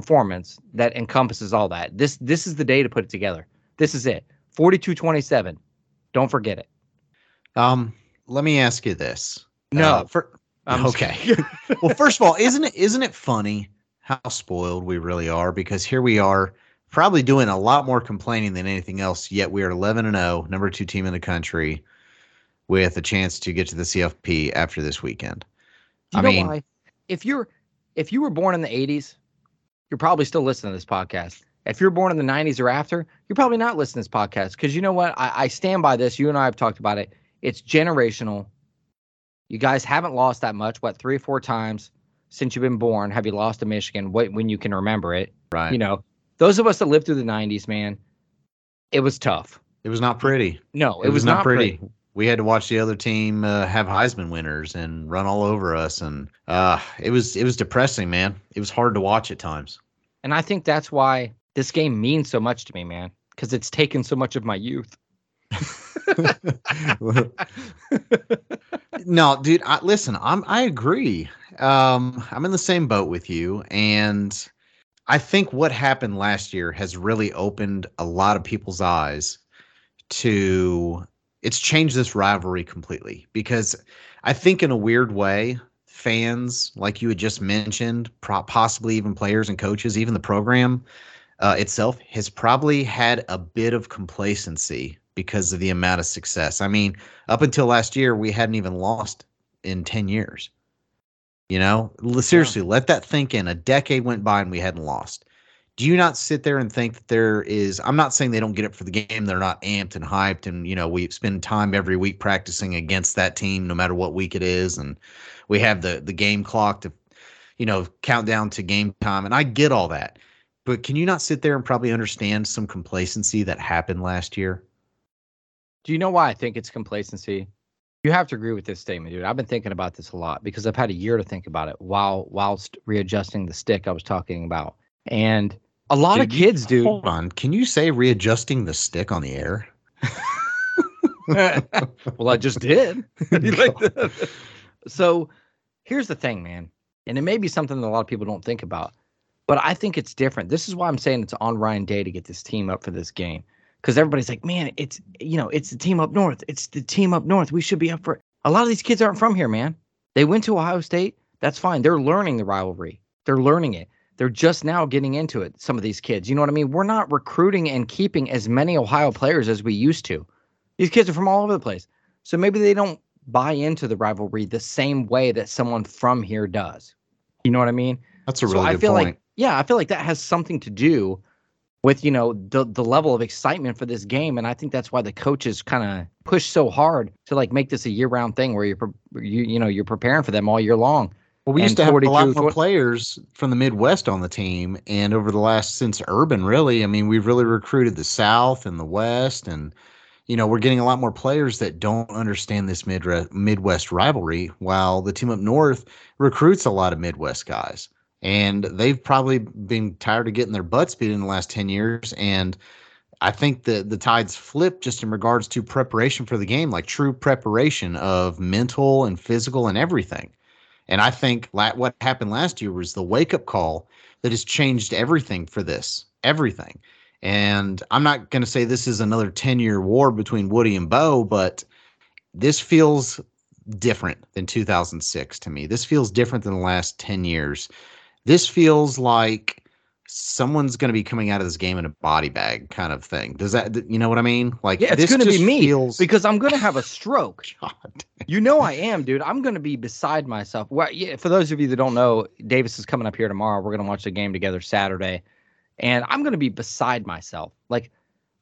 Speaker 1: performance that encompasses all that. This this is the day to put it together. This is it. 42-27. Don't forget it.
Speaker 2: Um, let me ask you this.
Speaker 1: No. Uh, for,
Speaker 2: okay. well, first of all, isn't it isn't it funny how spoiled we really are because here we are probably doing a lot more complaining than anything else yet we are 11 and 0 number 2 team in the country with a chance to get to the CFP after this weekend.
Speaker 1: I mean why? if you're if you were born in the 80s you're probably still listening to this podcast. If you're born in the 90s or after, you're probably not listening to this podcast because you know what? I, I stand by this. You and I have talked about it. It's generational. You guys haven't lost that much, what, three or four times since you've been born have you lost to Michigan when you can remember it?
Speaker 2: Right.
Speaker 1: You know, those of us that lived through the '90s, man, it was tough.
Speaker 2: It was not pretty.
Speaker 1: No, it, was, not pretty.
Speaker 2: We had to watch the other team uh, have Heisman winners and run all over us, and uh, it was it was depressing, man. It was hard to watch at times.
Speaker 1: And I think that's why this game means so much to me, man, because it's taken so much of my youth.
Speaker 2: no, dude. I, listen, I'm. I agree. Um, I'm in the same boat with you, and I think what happened last year has really opened a lot of people's eyes to. It's changed this rivalry completely because I think in a weird way, fans, like you had just mentioned, pro- possibly even players and coaches, even the program uh, itself, has probably had a bit of complacency because of the amount of success. I mean, up until last year, we hadn't even lost in 10 years. You know, seriously, yeah. let that think in. A decade went by and we hadn't lost. Do you not sit there and think that there is? I'm not saying they don't get it for the game. They're not amped and hyped, and you know we spend time every week practicing against that team, no matter what week it is, and we have the the game clock to, you know, count down to game time, and I get all that. But can you not sit there and probably understand some complacency that happened last year?
Speaker 1: Do you know why I think it's complacency? You have to agree with this statement, dude. I've been thinking about this a lot because I've had a year to think about it while whilst readjusting the stick I was talking about. And a lot dude, of kids, dude.
Speaker 2: Hold on. Can you say readjusting the stick on the air?
Speaker 1: well, I just did. so here's the thing, man. And it may be something that a lot of people don't think about, but I think it's different. This is why I'm saying it's on Ryan Day to get this team up for this game because everybody's like, man, it's you know, it's the team up north. It's the team up north. We should be up for it. A lot of these kids aren't from here, man. They went to Ohio State. That's fine. They're learning the rivalry. They're learning it. They're just now getting into it. Some of these kids, you know what I mean? We're not recruiting and keeping as many Ohio players as we used to. These kids are from all over the place. So maybe they don't buy into the rivalry the same way that someone from here does. You know what I mean?
Speaker 2: That's a really so
Speaker 1: I feel
Speaker 2: point.
Speaker 1: like yeah, I feel like that has something to do with you know the the level of excitement for this game and i think that's why the coaches kind of push so hard to like make this a year round thing where you're you, you know you're preparing for them all year long
Speaker 2: well we used to have a lot more players from the midwest on the team and over the last since urban really i mean we've really recruited the south and the west and you know we're getting a lot more players that don't understand this mid midwest rivalry while the team up north recruits a lot of midwest guys. And they've probably been tired of getting their butts beat in the last 10 years and i think the the tides flip just in regards to preparation for the game like true preparation of mental and physical and everything and i think what happened last year was the wake up call that has changed everything for this everything. And i'm not going to say this is another 10 year war between woody and bo but this feels different than 2006 to me. This feels different than the last 10 years. This feels like someone's going to be coming out of this game in a body bag kind of thing. Does that, you know what I mean? Like,
Speaker 1: yeah, it's going to be me feels... because I'm going to have a stroke. you know, I am, dude. I'm going to be beside myself. Well, yeah, for those of you that don't know, Davis is coming up here tomorrow. We're going to watch the game together Saturday, and I'm going to be beside myself. Like,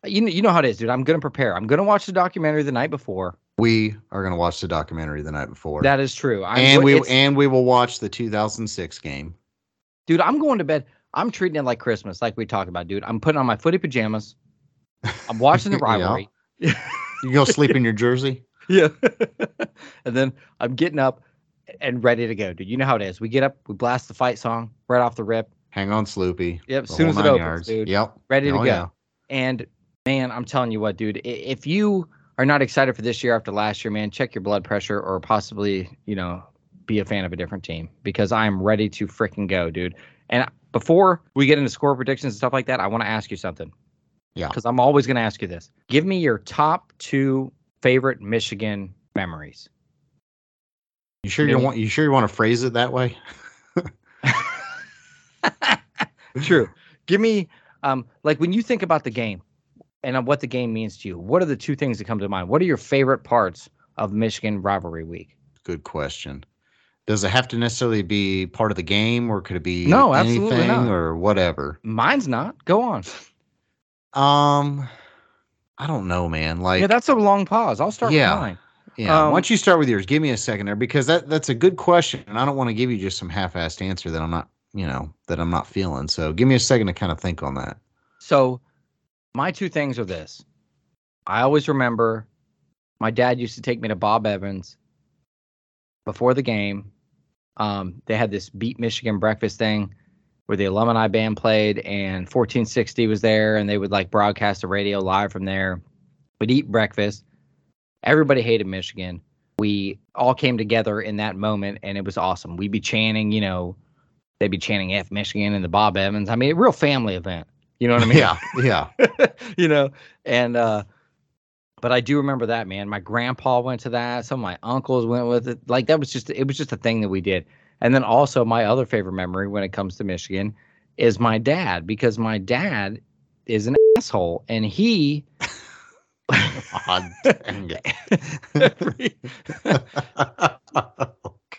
Speaker 1: you know, you know how it is, dude. I'm going to prepare. I'm going to watch the documentary the night before.
Speaker 2: We are going to watch the documentary the night before.
Speaker 1: That is true.
Speaker 2: I'm, and we and we will watch the 2006 game
Speaker 1: dude, I'm going to bed. I'm treating it like Christmas, like we talked about, dude. I'm putting on my footy pajamas. I'm watching the rivalry.
Speaker 2: you go sleep in your jersey.
Speaker 1: Yeah. and then I'm getting up and ready to go, dude. You know how it is. We get up, we blast the fight song right off the rip.
Speaker 2: Hang on, Sloopy.
Speaker 1: Yep. As soon as it opens, yards. dude.
Speaker 2: Yep.
Speaker 1: Ready to oh, go. Yeah. And man, I'm telling you what, dude. If you are not excited for this year after last year, man, check your blood pressure or possibly, you know, be a fan of a different team because I'm ready to freaking go, dude. And before we get into score predictions and stuff like that, I want to ask you something.
Speaker 2: Yeah.
Speaker 1: Because I'm always going to ask you this. Give me your top two favorite Michigan memories.
Speaker 2: You sure you want you sure you want to phrase it that way?
Speaker 1: True. Give me um like when you think about the game and what the game means to you, what are the two things that come to mind? What are your favorite parts of Michigan rivalry week?
Speaker 2: Good question does it have to necessarily be part of the game or could it be
Speaker 1: no
Speaker 2: anything
Speaker 1: not.
Speaker 2: or whatever?
Speaker 1: Mine's not. Go on.
Speaker 2: Um i don't know man. Like
Speaker 1: yeah that's a long pause. I'll start
Speaker 2: yeah.
Speaker 1: with mine.
Speaker 2: Yeah. Um, why don't you start with yours? Give me a second there because that that's a good question and i don't want to give you just some half-assed answer that i'm not you know that i'm not feeling. So give me a second to kind of think on that.
Speaker 1: So my two things are this. I always remember my dad used to take me to Bob Evans before the game. Um, they had this Beat Michigan breakfast thing where the alumni band played and 1460 was there and they would like broadcast the radio live from there. We'd eat breakfast. Everybody hated Michigan. We all came together in that moment and it was awesome. We'd be chanting, you know, they'd be chanting F Michigan and the Bob Evans. I mean, a real family event. You know what I mean?
Speaker 2: Yeah, yeah.
Speaker 1: you know, and uh but I do remember that man. My grandpa went to that. Some of my uncles went with it. Like that was just it was just a thing that we did. And then also my other favorite memory when it comes to Michigan is my dad because my dad is an asshole and he
Speaker 2: dang it.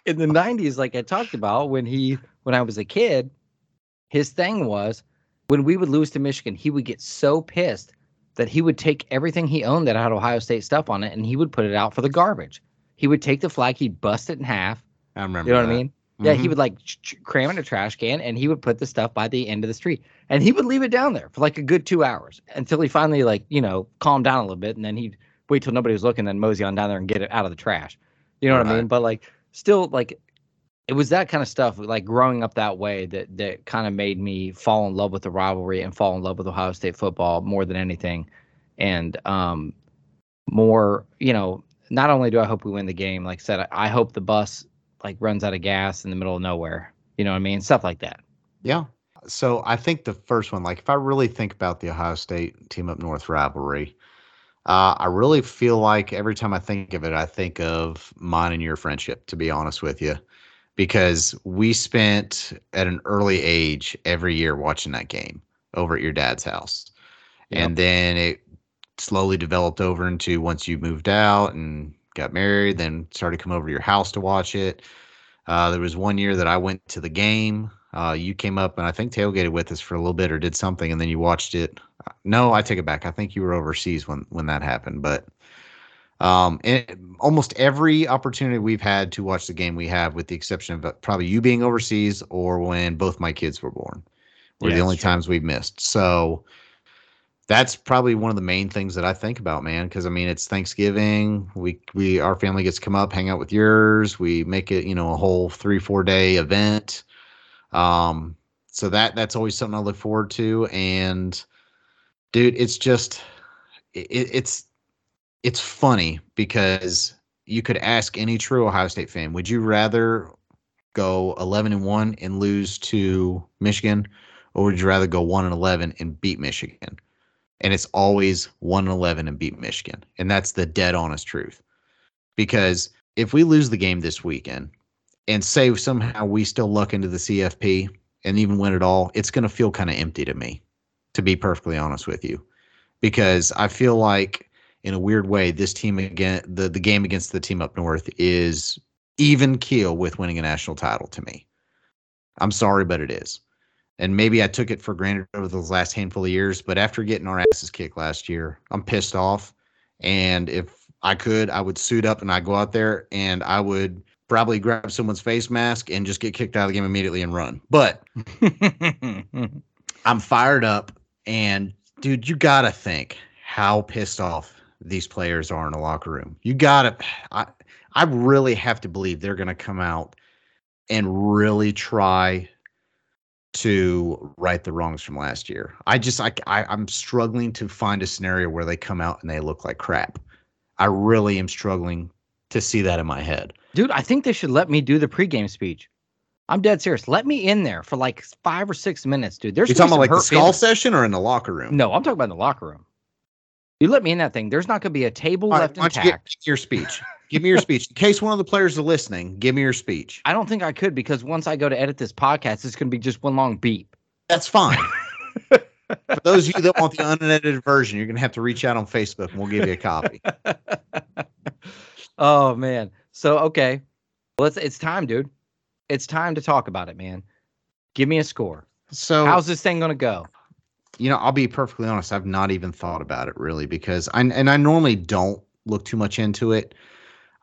Speaker 1: in the 90s like I talked about when he when I was a kid his thing was when we would lose to Michigan he would get so pissed that he would take everything he owned that had Ohio State stuff on it and he would put it out for the garbage. He would take the flag, he'd bust it in half.
Speaker 2: I remember.
Speaker 1: You know what. I mean? Yeah, he
Speaker 2: Mhm.
Speaker 1: would like ch- ch- cram it in a trash can and he would put the stuff by the end of the street. And he would leave it down there for like a good two hours until he finally like, you know, calmed down a little bit and then he'd wait till nobody was looking, then mosey on down there and get it out of the trash. You know what I mean? But like still like it was that kind of stuff like growing up that way that that kind of made me fall in love with the rivalry and fall in love with Ohio State football more than anything. And um more, you know, not only do I hope we win the game, like I said, I, I hope the bus like runs out of gas in the middle of nowhere. You know what I mean? Stuff like that.
Speaker 2: Yeah. So I think the first one, like if I really think about the Ohio State team up north rivalry, uh, I really feel like every time I think of it, I think of mine and your friendship, to be honest with you, because we spent at an early age every year watching that game over at your dad's house. And then it slowly developed over into once you moved out and got married, then started to come over to your house to watch it. Uh, there was one year that I went to the game. Uh, you came up and I think tailgated with us for a little bit or did something, and then you watched it. No, I take it back. I think you were overseas when when that happened. But um, it, almost every opportunity we've had to watch the game, we have, with the exception of uh, probably you being overseas or when both my kids were born, were
Speaker 1: Yeah,
Speaker 2: the only times we've missed. So that's probably one of the main things that I think about, man. Because I mean, it's Thanksgiving. We we our family gets to come up, hang out with yours. We make it, you know, a whole three four day event. Um, so that that's always something I look forward to. And dude, it's just it, it's it's funny because you could ask any true Ohio State fan, would you rather go 11 and 1 and lose to Michigan or would you rather go 1 and 11 and beat Michigan? And it's always 1 and 11 and beat Michigan. And that's the dead honest truth. Because if we lose the game this weekend and say somehow we still luck into the CFP and even win it all, it's going to feel kind of empty to me, to be perfectly honest with you. Because I feel like in a weird way, this team again, the, the game against the team up north is even keel with winning a national title to me. I'm sorry, but it is. And maybe I took it for granted over those last handful of years, but after getting our asses kicked last year, I'm pissed off. And if I could, I would suit up and I'd go out there and I would probably grab someone's face mask and just get kicked out of the game immediately and run. But I'm fired up. And dude, you got to think how pissed off these players are in a locker room. You got to, I, I really have to believe they're going to come out and really try to right the wrongs from last year. I just, I, I, I'm struggling to find a scenario where they come out and they look like crap. I really am struggling to see that in my head.
Speaker 1: Dude, I think they should let me do the pregame speech. I'm dead serious. Let me in there for like five or six minutes, dude. There's
Speaker 2: You're talking about like the skull
Speaker 1: feelings.
Speaker 2: session or in the locker room?
Speaker 1: No, I'm talking about in the locker room. You let me in that thing. There's not going to be a table
Speaker 2: All right,
Speaker 1: left
Speaker 2: you
Speaker 1: intact.
Speaker 2: get your speech? give me your speech. In case one of the players are listening, give me your speech.
Speaker 1: I don't think I could because once I go to edit this podcast, it's going to be just one long beep.
Speaker 2: That's fine. For those of you that want the unedited version, you're gonna have to reach out on Facebook and we'll give you a copy.
Speaker 1: oh man. So okay, well, it's it's time, dude. It's time to talk about it, man. Give me a score.
Speaker 2: So
Speaker 1: How's this thing going to go?
Speaker 2: You know, I'll be perfectly honest. I've not even thought about it really because I and I normally don't look too much into it.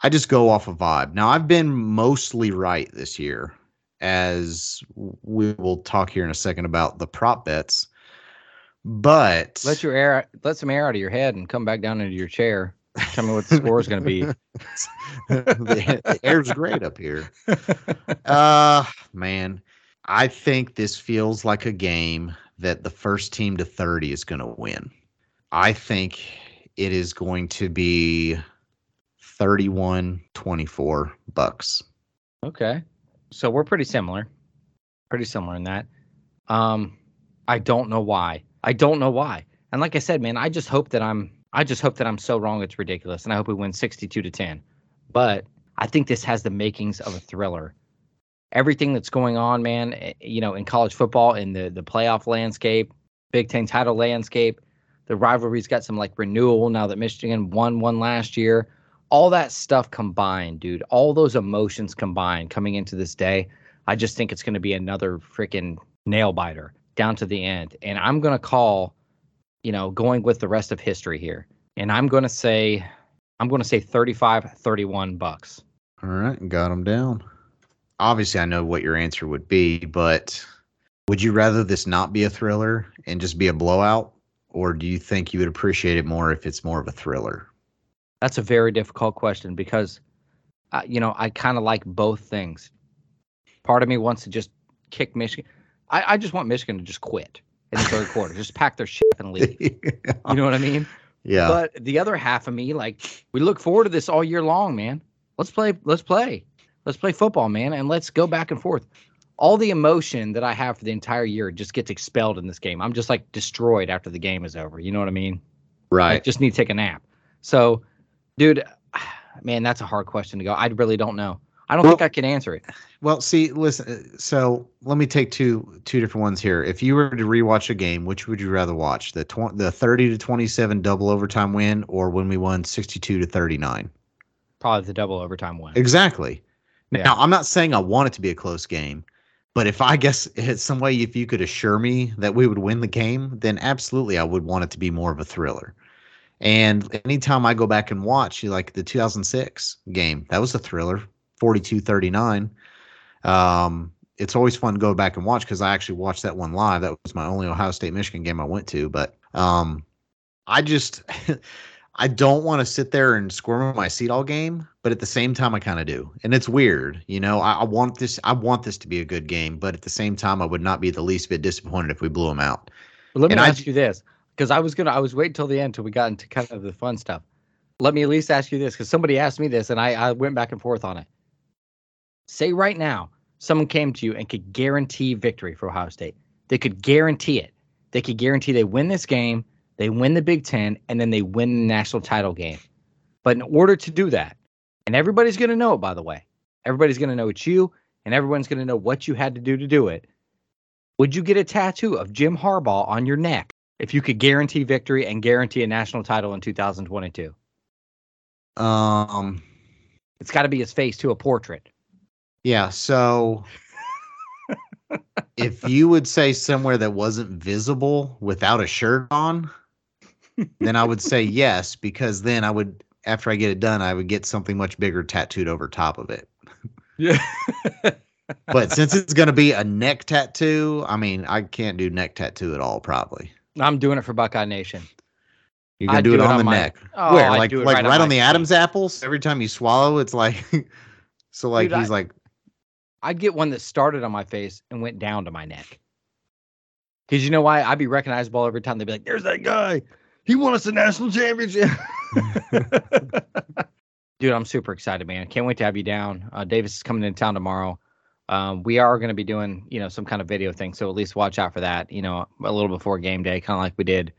Speaker 2: I just go off a vibe. Now I've been mostly right this year, as we will talk here in a second about the prop bets. But
Speaker 1: Let your air, let some air out of your head and come back down into your chair. Tell me what the score is going to be.
Speaker 2: the, the air's great up here. Uh man, I think this feels like a game that the first team to 30 is going to win. I think it is going to be 31-24 bucks.
Speaker 1: Okay. So we're pretty similar. Pretty similar in that. Um I don't know why. I don't know why. And like I said, man, I just hope that I'm I just hope that I'm so wrong it's ridiculous and I hope we win 62 to 10. But I think this has the makings of a thriller. Everything that's going on, man, eh, you know, in college football in the the playoff landscape, Big 10 title landscape, the rivalry's got some like renewal now that Michigan won one last year all that stuff combined, dude, all those emotions combined coming into this day, I just think it's going to be another freaking nail biter down to the end. And I'm going to call, you know, going with the rest of history here. And I'm going to say, I'm going to say 35, 31 bucks.
Speaker 2: All right, got them down. Obviously, I know what your answer would be, but would you rather this not be a thriller and just be a blowout? Or do you think you would appreciate it more if it's more of a thriller?
Speaker 1: That's a very difficult question because, uh, you know, I kind of like both things. Part of me wants to just kick Michigan. I, I just want Michigan to just quit in the third quarter, just pack their shit and leave. You know what I mean?
Speaker 2: Yeah.
Speaker 1: But the other half of me, like, we look forward to this all year long, man. Let's play. Let's play. Let's play football, man, and let's go back and forth. All the emotion that I have for the entire year just gets expelled in this game. I'm just like destroyed after the game is over. You know what I mean?
Speaker 2: right.
Speaker 1: I just need to take a nap. So dude, man, that's a hard question to go. I really don't know. I don't
Speaker 2: well,
Speaker 1: think I can answer it.
Speaker 2: Well, see, listen. So let me take two two different ones here. If you were to rewatch a game, which would you rather watch? The tw- the thirty to twenty seven double overtime win, or when we won sixty two to thirty nine?
Speaker 1: Probably the double overtime win.
Speaker 2: Exactly.
Speaker 1: Yeah.
Speaker 2: Now, I'm not saying I want it to be a close game, but if I guess it's some way if you could assure me that we would win the game, then absolutely I would want it to be more of a thriller. And anytime I go back and watch, like the 2006 game, that was a thriller, 42 39. Um, it's always fun to go back and watch because I actually watched that one live. That was my only Ohio State Michigan game I went to. But um, I just, I don't want to sit there and squirm in my seat all game, but at the same time, I kind of do. And it's weird. You know, I, I, want this, I want this to be a good game, but at the same time, I would not be the least bit disappointed if we blew them out.
Speaker 1: But let me
Speaker 2: and
Speaker 1: ask
Speaker 2: I,
Speaker 1: you this because I was gonna I was waiting till the end till we got into kind of the fun stuff. Let me at least ask you this because somebody asked me this and I, I went back and forth on it. Say right now, someone came to you and could guarantee victory for Ohio State. They could guarantee it. They could guarantee they win this game, they win the Big Ten, and then they win the national title game. But in order to do that, and everybody's gonna know it, by the way, everybody's gonna know it's you, and everyone's gonna know what you had to do to do it. Would you get a tattoo of Jim Harbaugh on your neck if you could guarantee victory and guarantee a national title in 2022?
Speaker 2: Um,
Speaker 1: it's got to be his face to a portrait.
Speaker 2: Yeah. So if you would say somewhere that wasn't visible without a shirt on, then I would say yes, because then I would, after I get it done, I would get something much bigger tattooed over top of it.
Speaker 1: Yeah.
Speaker 2: but since it's going to be a neck tattoo, I mean, I can't do neck tattoo at all, probably.
Speaker 1: I'm doing it for Buckeye Nation.
Speaker 2: You're gonna do,
Speaker 1: do
Speaker 2: it,
Speaker 1: it
Speaker 2: on,
Speaker 1: on
Speaker 2: the
Speaker 1: my-
Speaker 2: neck.
Speaker 1: Oh,
Speaker 2: Where?
Speaker 1: I'd
Speaker 2: Like
Speaker 1: do it
Speaker 2: like
Speaker 1: right
Speaker 2: right,
Speaker 1: on
Speaker 2: on the
Speaker 1: cheek.
Speaker 2: Adam's apples? Every time you swallow, it's like so like
Speaker 1: Dude,
Speaker 2: he's
Speaker 1: I-
Speaker 2: like
Speaker 1: I'd get one that started on my face and went down to my neck. Because you know why? I'd be recognizable every time. They'd be like, there's that guy. He won us a national championship. Dude, I'm super excited, man. Can't wait to have you down. Uh, Davis is coming into town tomorrow. Um, we are going to be doing, you know, some kind of video thing. So at least watch out for that, you know, a little before game day, kind of like we did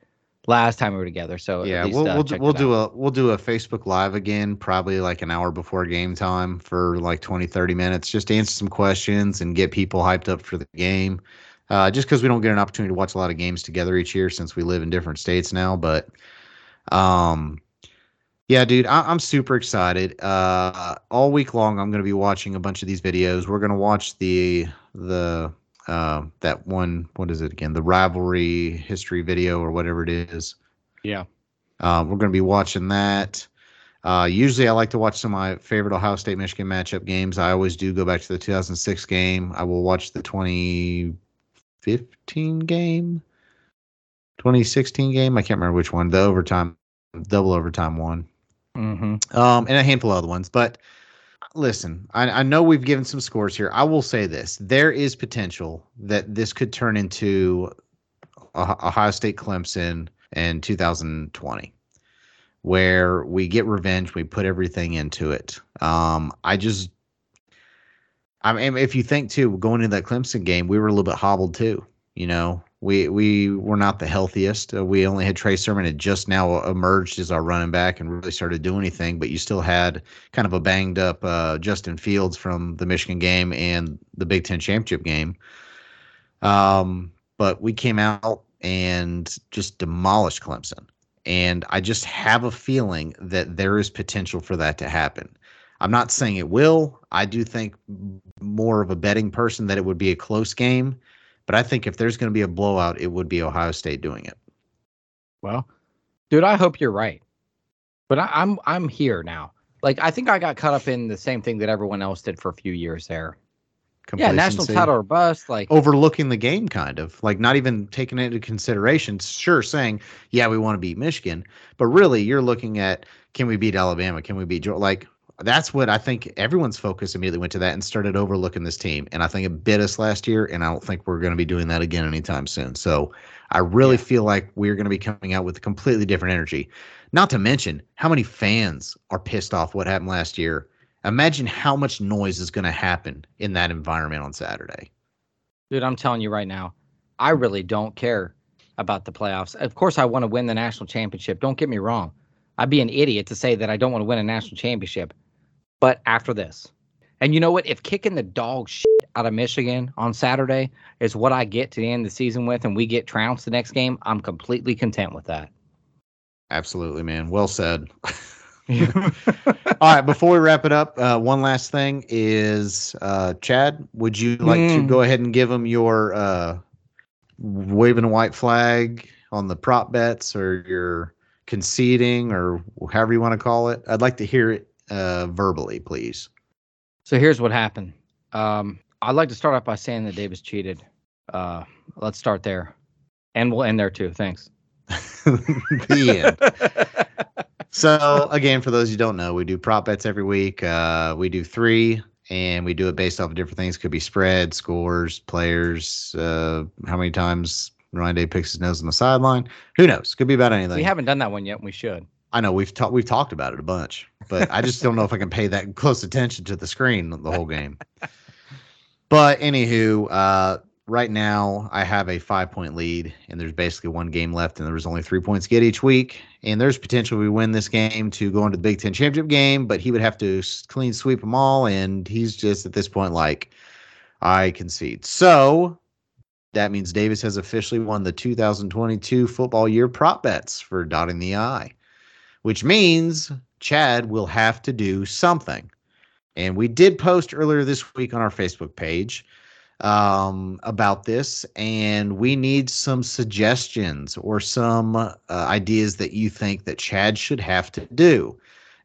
Speaker 1: last time we were together. So
Speaker 2: yeah,
Speaker 1: least,
Speaker 2: we'll
Speaker 1: uh,
Speaker 2: we'll do, we'll do
Speaker 1: out.
Speaker 2: a we'll do a Facebook live again probably like an hour before game time for like 20 30 minutes just to answer some questions and get people hyped up for the game. Uh, just because we don't get an opportunity to watch a lot of games together each year since we live in different states now, but um yeah, dude, I, I'm super excited. Uh, all week long, I'm going to be watching a bunch of these videos. We're going to watch the the uh, that one. What is it again? The rivalry history video or whatever it is.
Speaker 1: Yeah.
Speaker 2: Uh, we're going to be watching that. Uh, usually, I like to watch some of my favorite Ohio State Michigan matchup games. I always do go back to the 2006 game. I will watch the 2015 game. 2016 game. I can't remember which one. The overtime, double overtime one.
Speaker 1: Mm-hmm.
Speaker 2: Um, and a handful of other ones. But listen, I, I know we've given some scores here. I will say this: there is potential that this could turn into Ohio State Clemson in 2020 where we get revenge, we put everything into it. Um, I just, I mean, if you think too, going into that Clemson game, we were a little bit hobbled too. You know, we we were not the healthiest. Uh, we only had Trey Sermon had just now emerged as our running back and really started doing anything. But you still had kind of a banged up uh, Justin Fields from the Michigan game and the Big Ten championship game. Um, but we came out and just demolished Clemson. And I just have a feeling that there is potential for that to happen. I'm not saying it will. I do think more of a betting person that it would be a close game. But I think if there's going to be a blowout, it would be Ohio State doing it.
Speaker 1: Well, dude, I hope you're right. But I, I'm I'm here now. Like I think I got caught up in the same thing that everyone else did for a few years there. Yeah, national title or bust, like
Speaker 2: overlooking the game, kind of like not even taking it into consideration. Sure, saying yeah, we want to beat Michigan, but really you're looking at can we beat Alabama? Can we beat Georgia? Like that's what I think everyone's focus immediately went to that and started overlooking this team. And I think it bit us last year, and I don't think we're going to be doing that again anytime soon. So I really yeah. feel like we're going to be coming out with a completely different energy. Not to mention how many fans are pissed off what happened last year Imagine how much noise is going to happen in that environment on Saturday.
Speaker 1: Dude, I'm telling you right now, I really don't care about the playoffs. Of course, I want to win the national championship. Don't get me wrong. I'd be an idiot to say that I don't want to win a national championship. But after this, and you know what? If kicking the dog shit out of Michigan on Saturday is what I get to the end of the season with, and we get trounced the next game, I'm completely content with that.
Speaker 2: Absolutely, man. Well said. All right, before we wrap it up, uh, one last thing is uh, Chad, would you like mm. to go ahead and give them your uh, waving a white flag on the prop bets or your conceding or however you want to call it? I'd like to hear it uh, verbally, please.
Speaker 1: So here's what happened. Um, I'd like to start off by saying that Davis cheated. Uh, let's start there, and we'll end there too. Thanks.
Speaker 2: the end. so again, for those you don't know, we do prop bets every week. Uh, we do three, and we do it based off of different things. Could be spread, scores, players, uh, how many times Ryan Day picks his nose on the sideline. Who knows? Could be about anything.
Speaker 1: We haven't done that one yet. we should.
Speaker 2: I know we've talked we've talked about it a bunch, but I just don't know if I can pay that close attention to the screen the whole game. But anywho, uh, right now I have a five point lead, and there's basically one game left, and there's only three points get each week. And there's potential we win this game to go into the Big Ten championship game, but he would have to clean sweep them all, and he's just at this point like, I concede. So that means Davis has officially won the 2022 football year prop bets for dotting the I, which means Chad will have to do something. And we did post earlier this week on our Facebook page um, about this, and we need some suggestions or some uh, ideas that you think that Chad should have to do.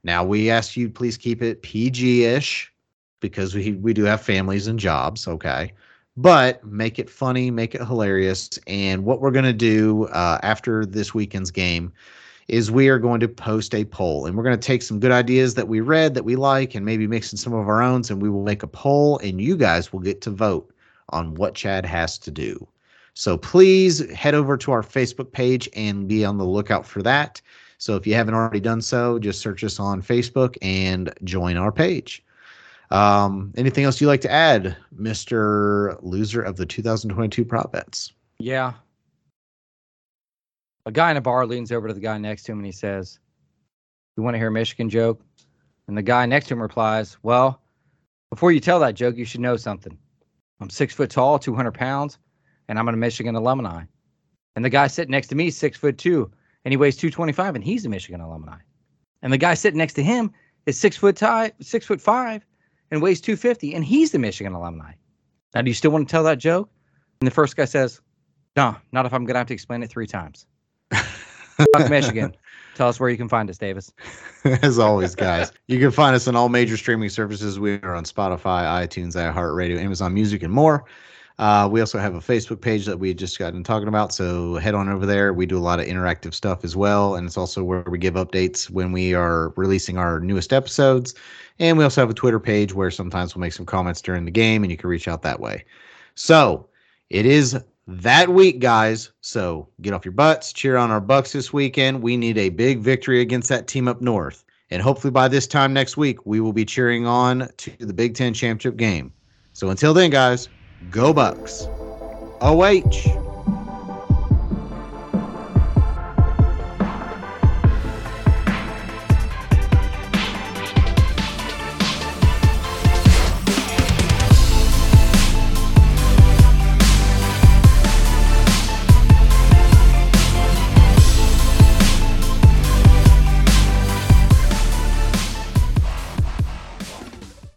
Speaker 2: Now, we ask you please keep it PG ish because we, we do have families and jobs, okay? But make it funny, make it hilarious. And what we're going to do uh, after this weekend's game is we are going to post a poll and we're going to take some good ideas that we read that we like and maybe mix in some of our own and we will make a poll and you guys will get to vote on what Chad has to do. So please head over to our Facebook page and be on the lookout for that. So if you haven't already done so, just search us on Facebook and join our page. Um, anything else you'd like to add, Mr. Loser of the 2022 prop bets?
Speaker 1: Yeah. A guy in a bar leans over to the guy next to him and he says, You want to hear a Michigan joke? And the guy next to him replies, Well, before you tell that joke, you should know something. I'm six foot tall, 200 pounds, and I'm a Michigan alumni. And the guy sitting next to me is six foot two, and he weighs 225, and he's a Michigan alumni. And the guy sitting next to him is six foot tie, six foot five, and weighs 250, and he's the Michigan alumni. Now, do you still want to tell that joke? And the first guy says, No, not if I'm going to have to explain it three times. Fuck Michigan. Tell us where you can find us, Davis.
Speaker 2: As always, guys, you can find us on all major streaming services. We are on Spotify, iTunes, iHeartRadio, Amazon Music, and more. Uh, we also have a Facebook page that we just gotten talking about. So head on over there. We do a lot of interactive stuff as well. And it's also where we give updates when we are releasing our newest episodes. And we also have a Twitter page where sometimes we'll make some comments during the game and you can reach out that way. So it is that week, guys. So get off your butts, cheer on our Bucks this weekend. We need a big victory against that team up north. And hopefully by this time next week, we will be cheering on to the Big Ten championship game. So until then, guys, go Bucks. OH.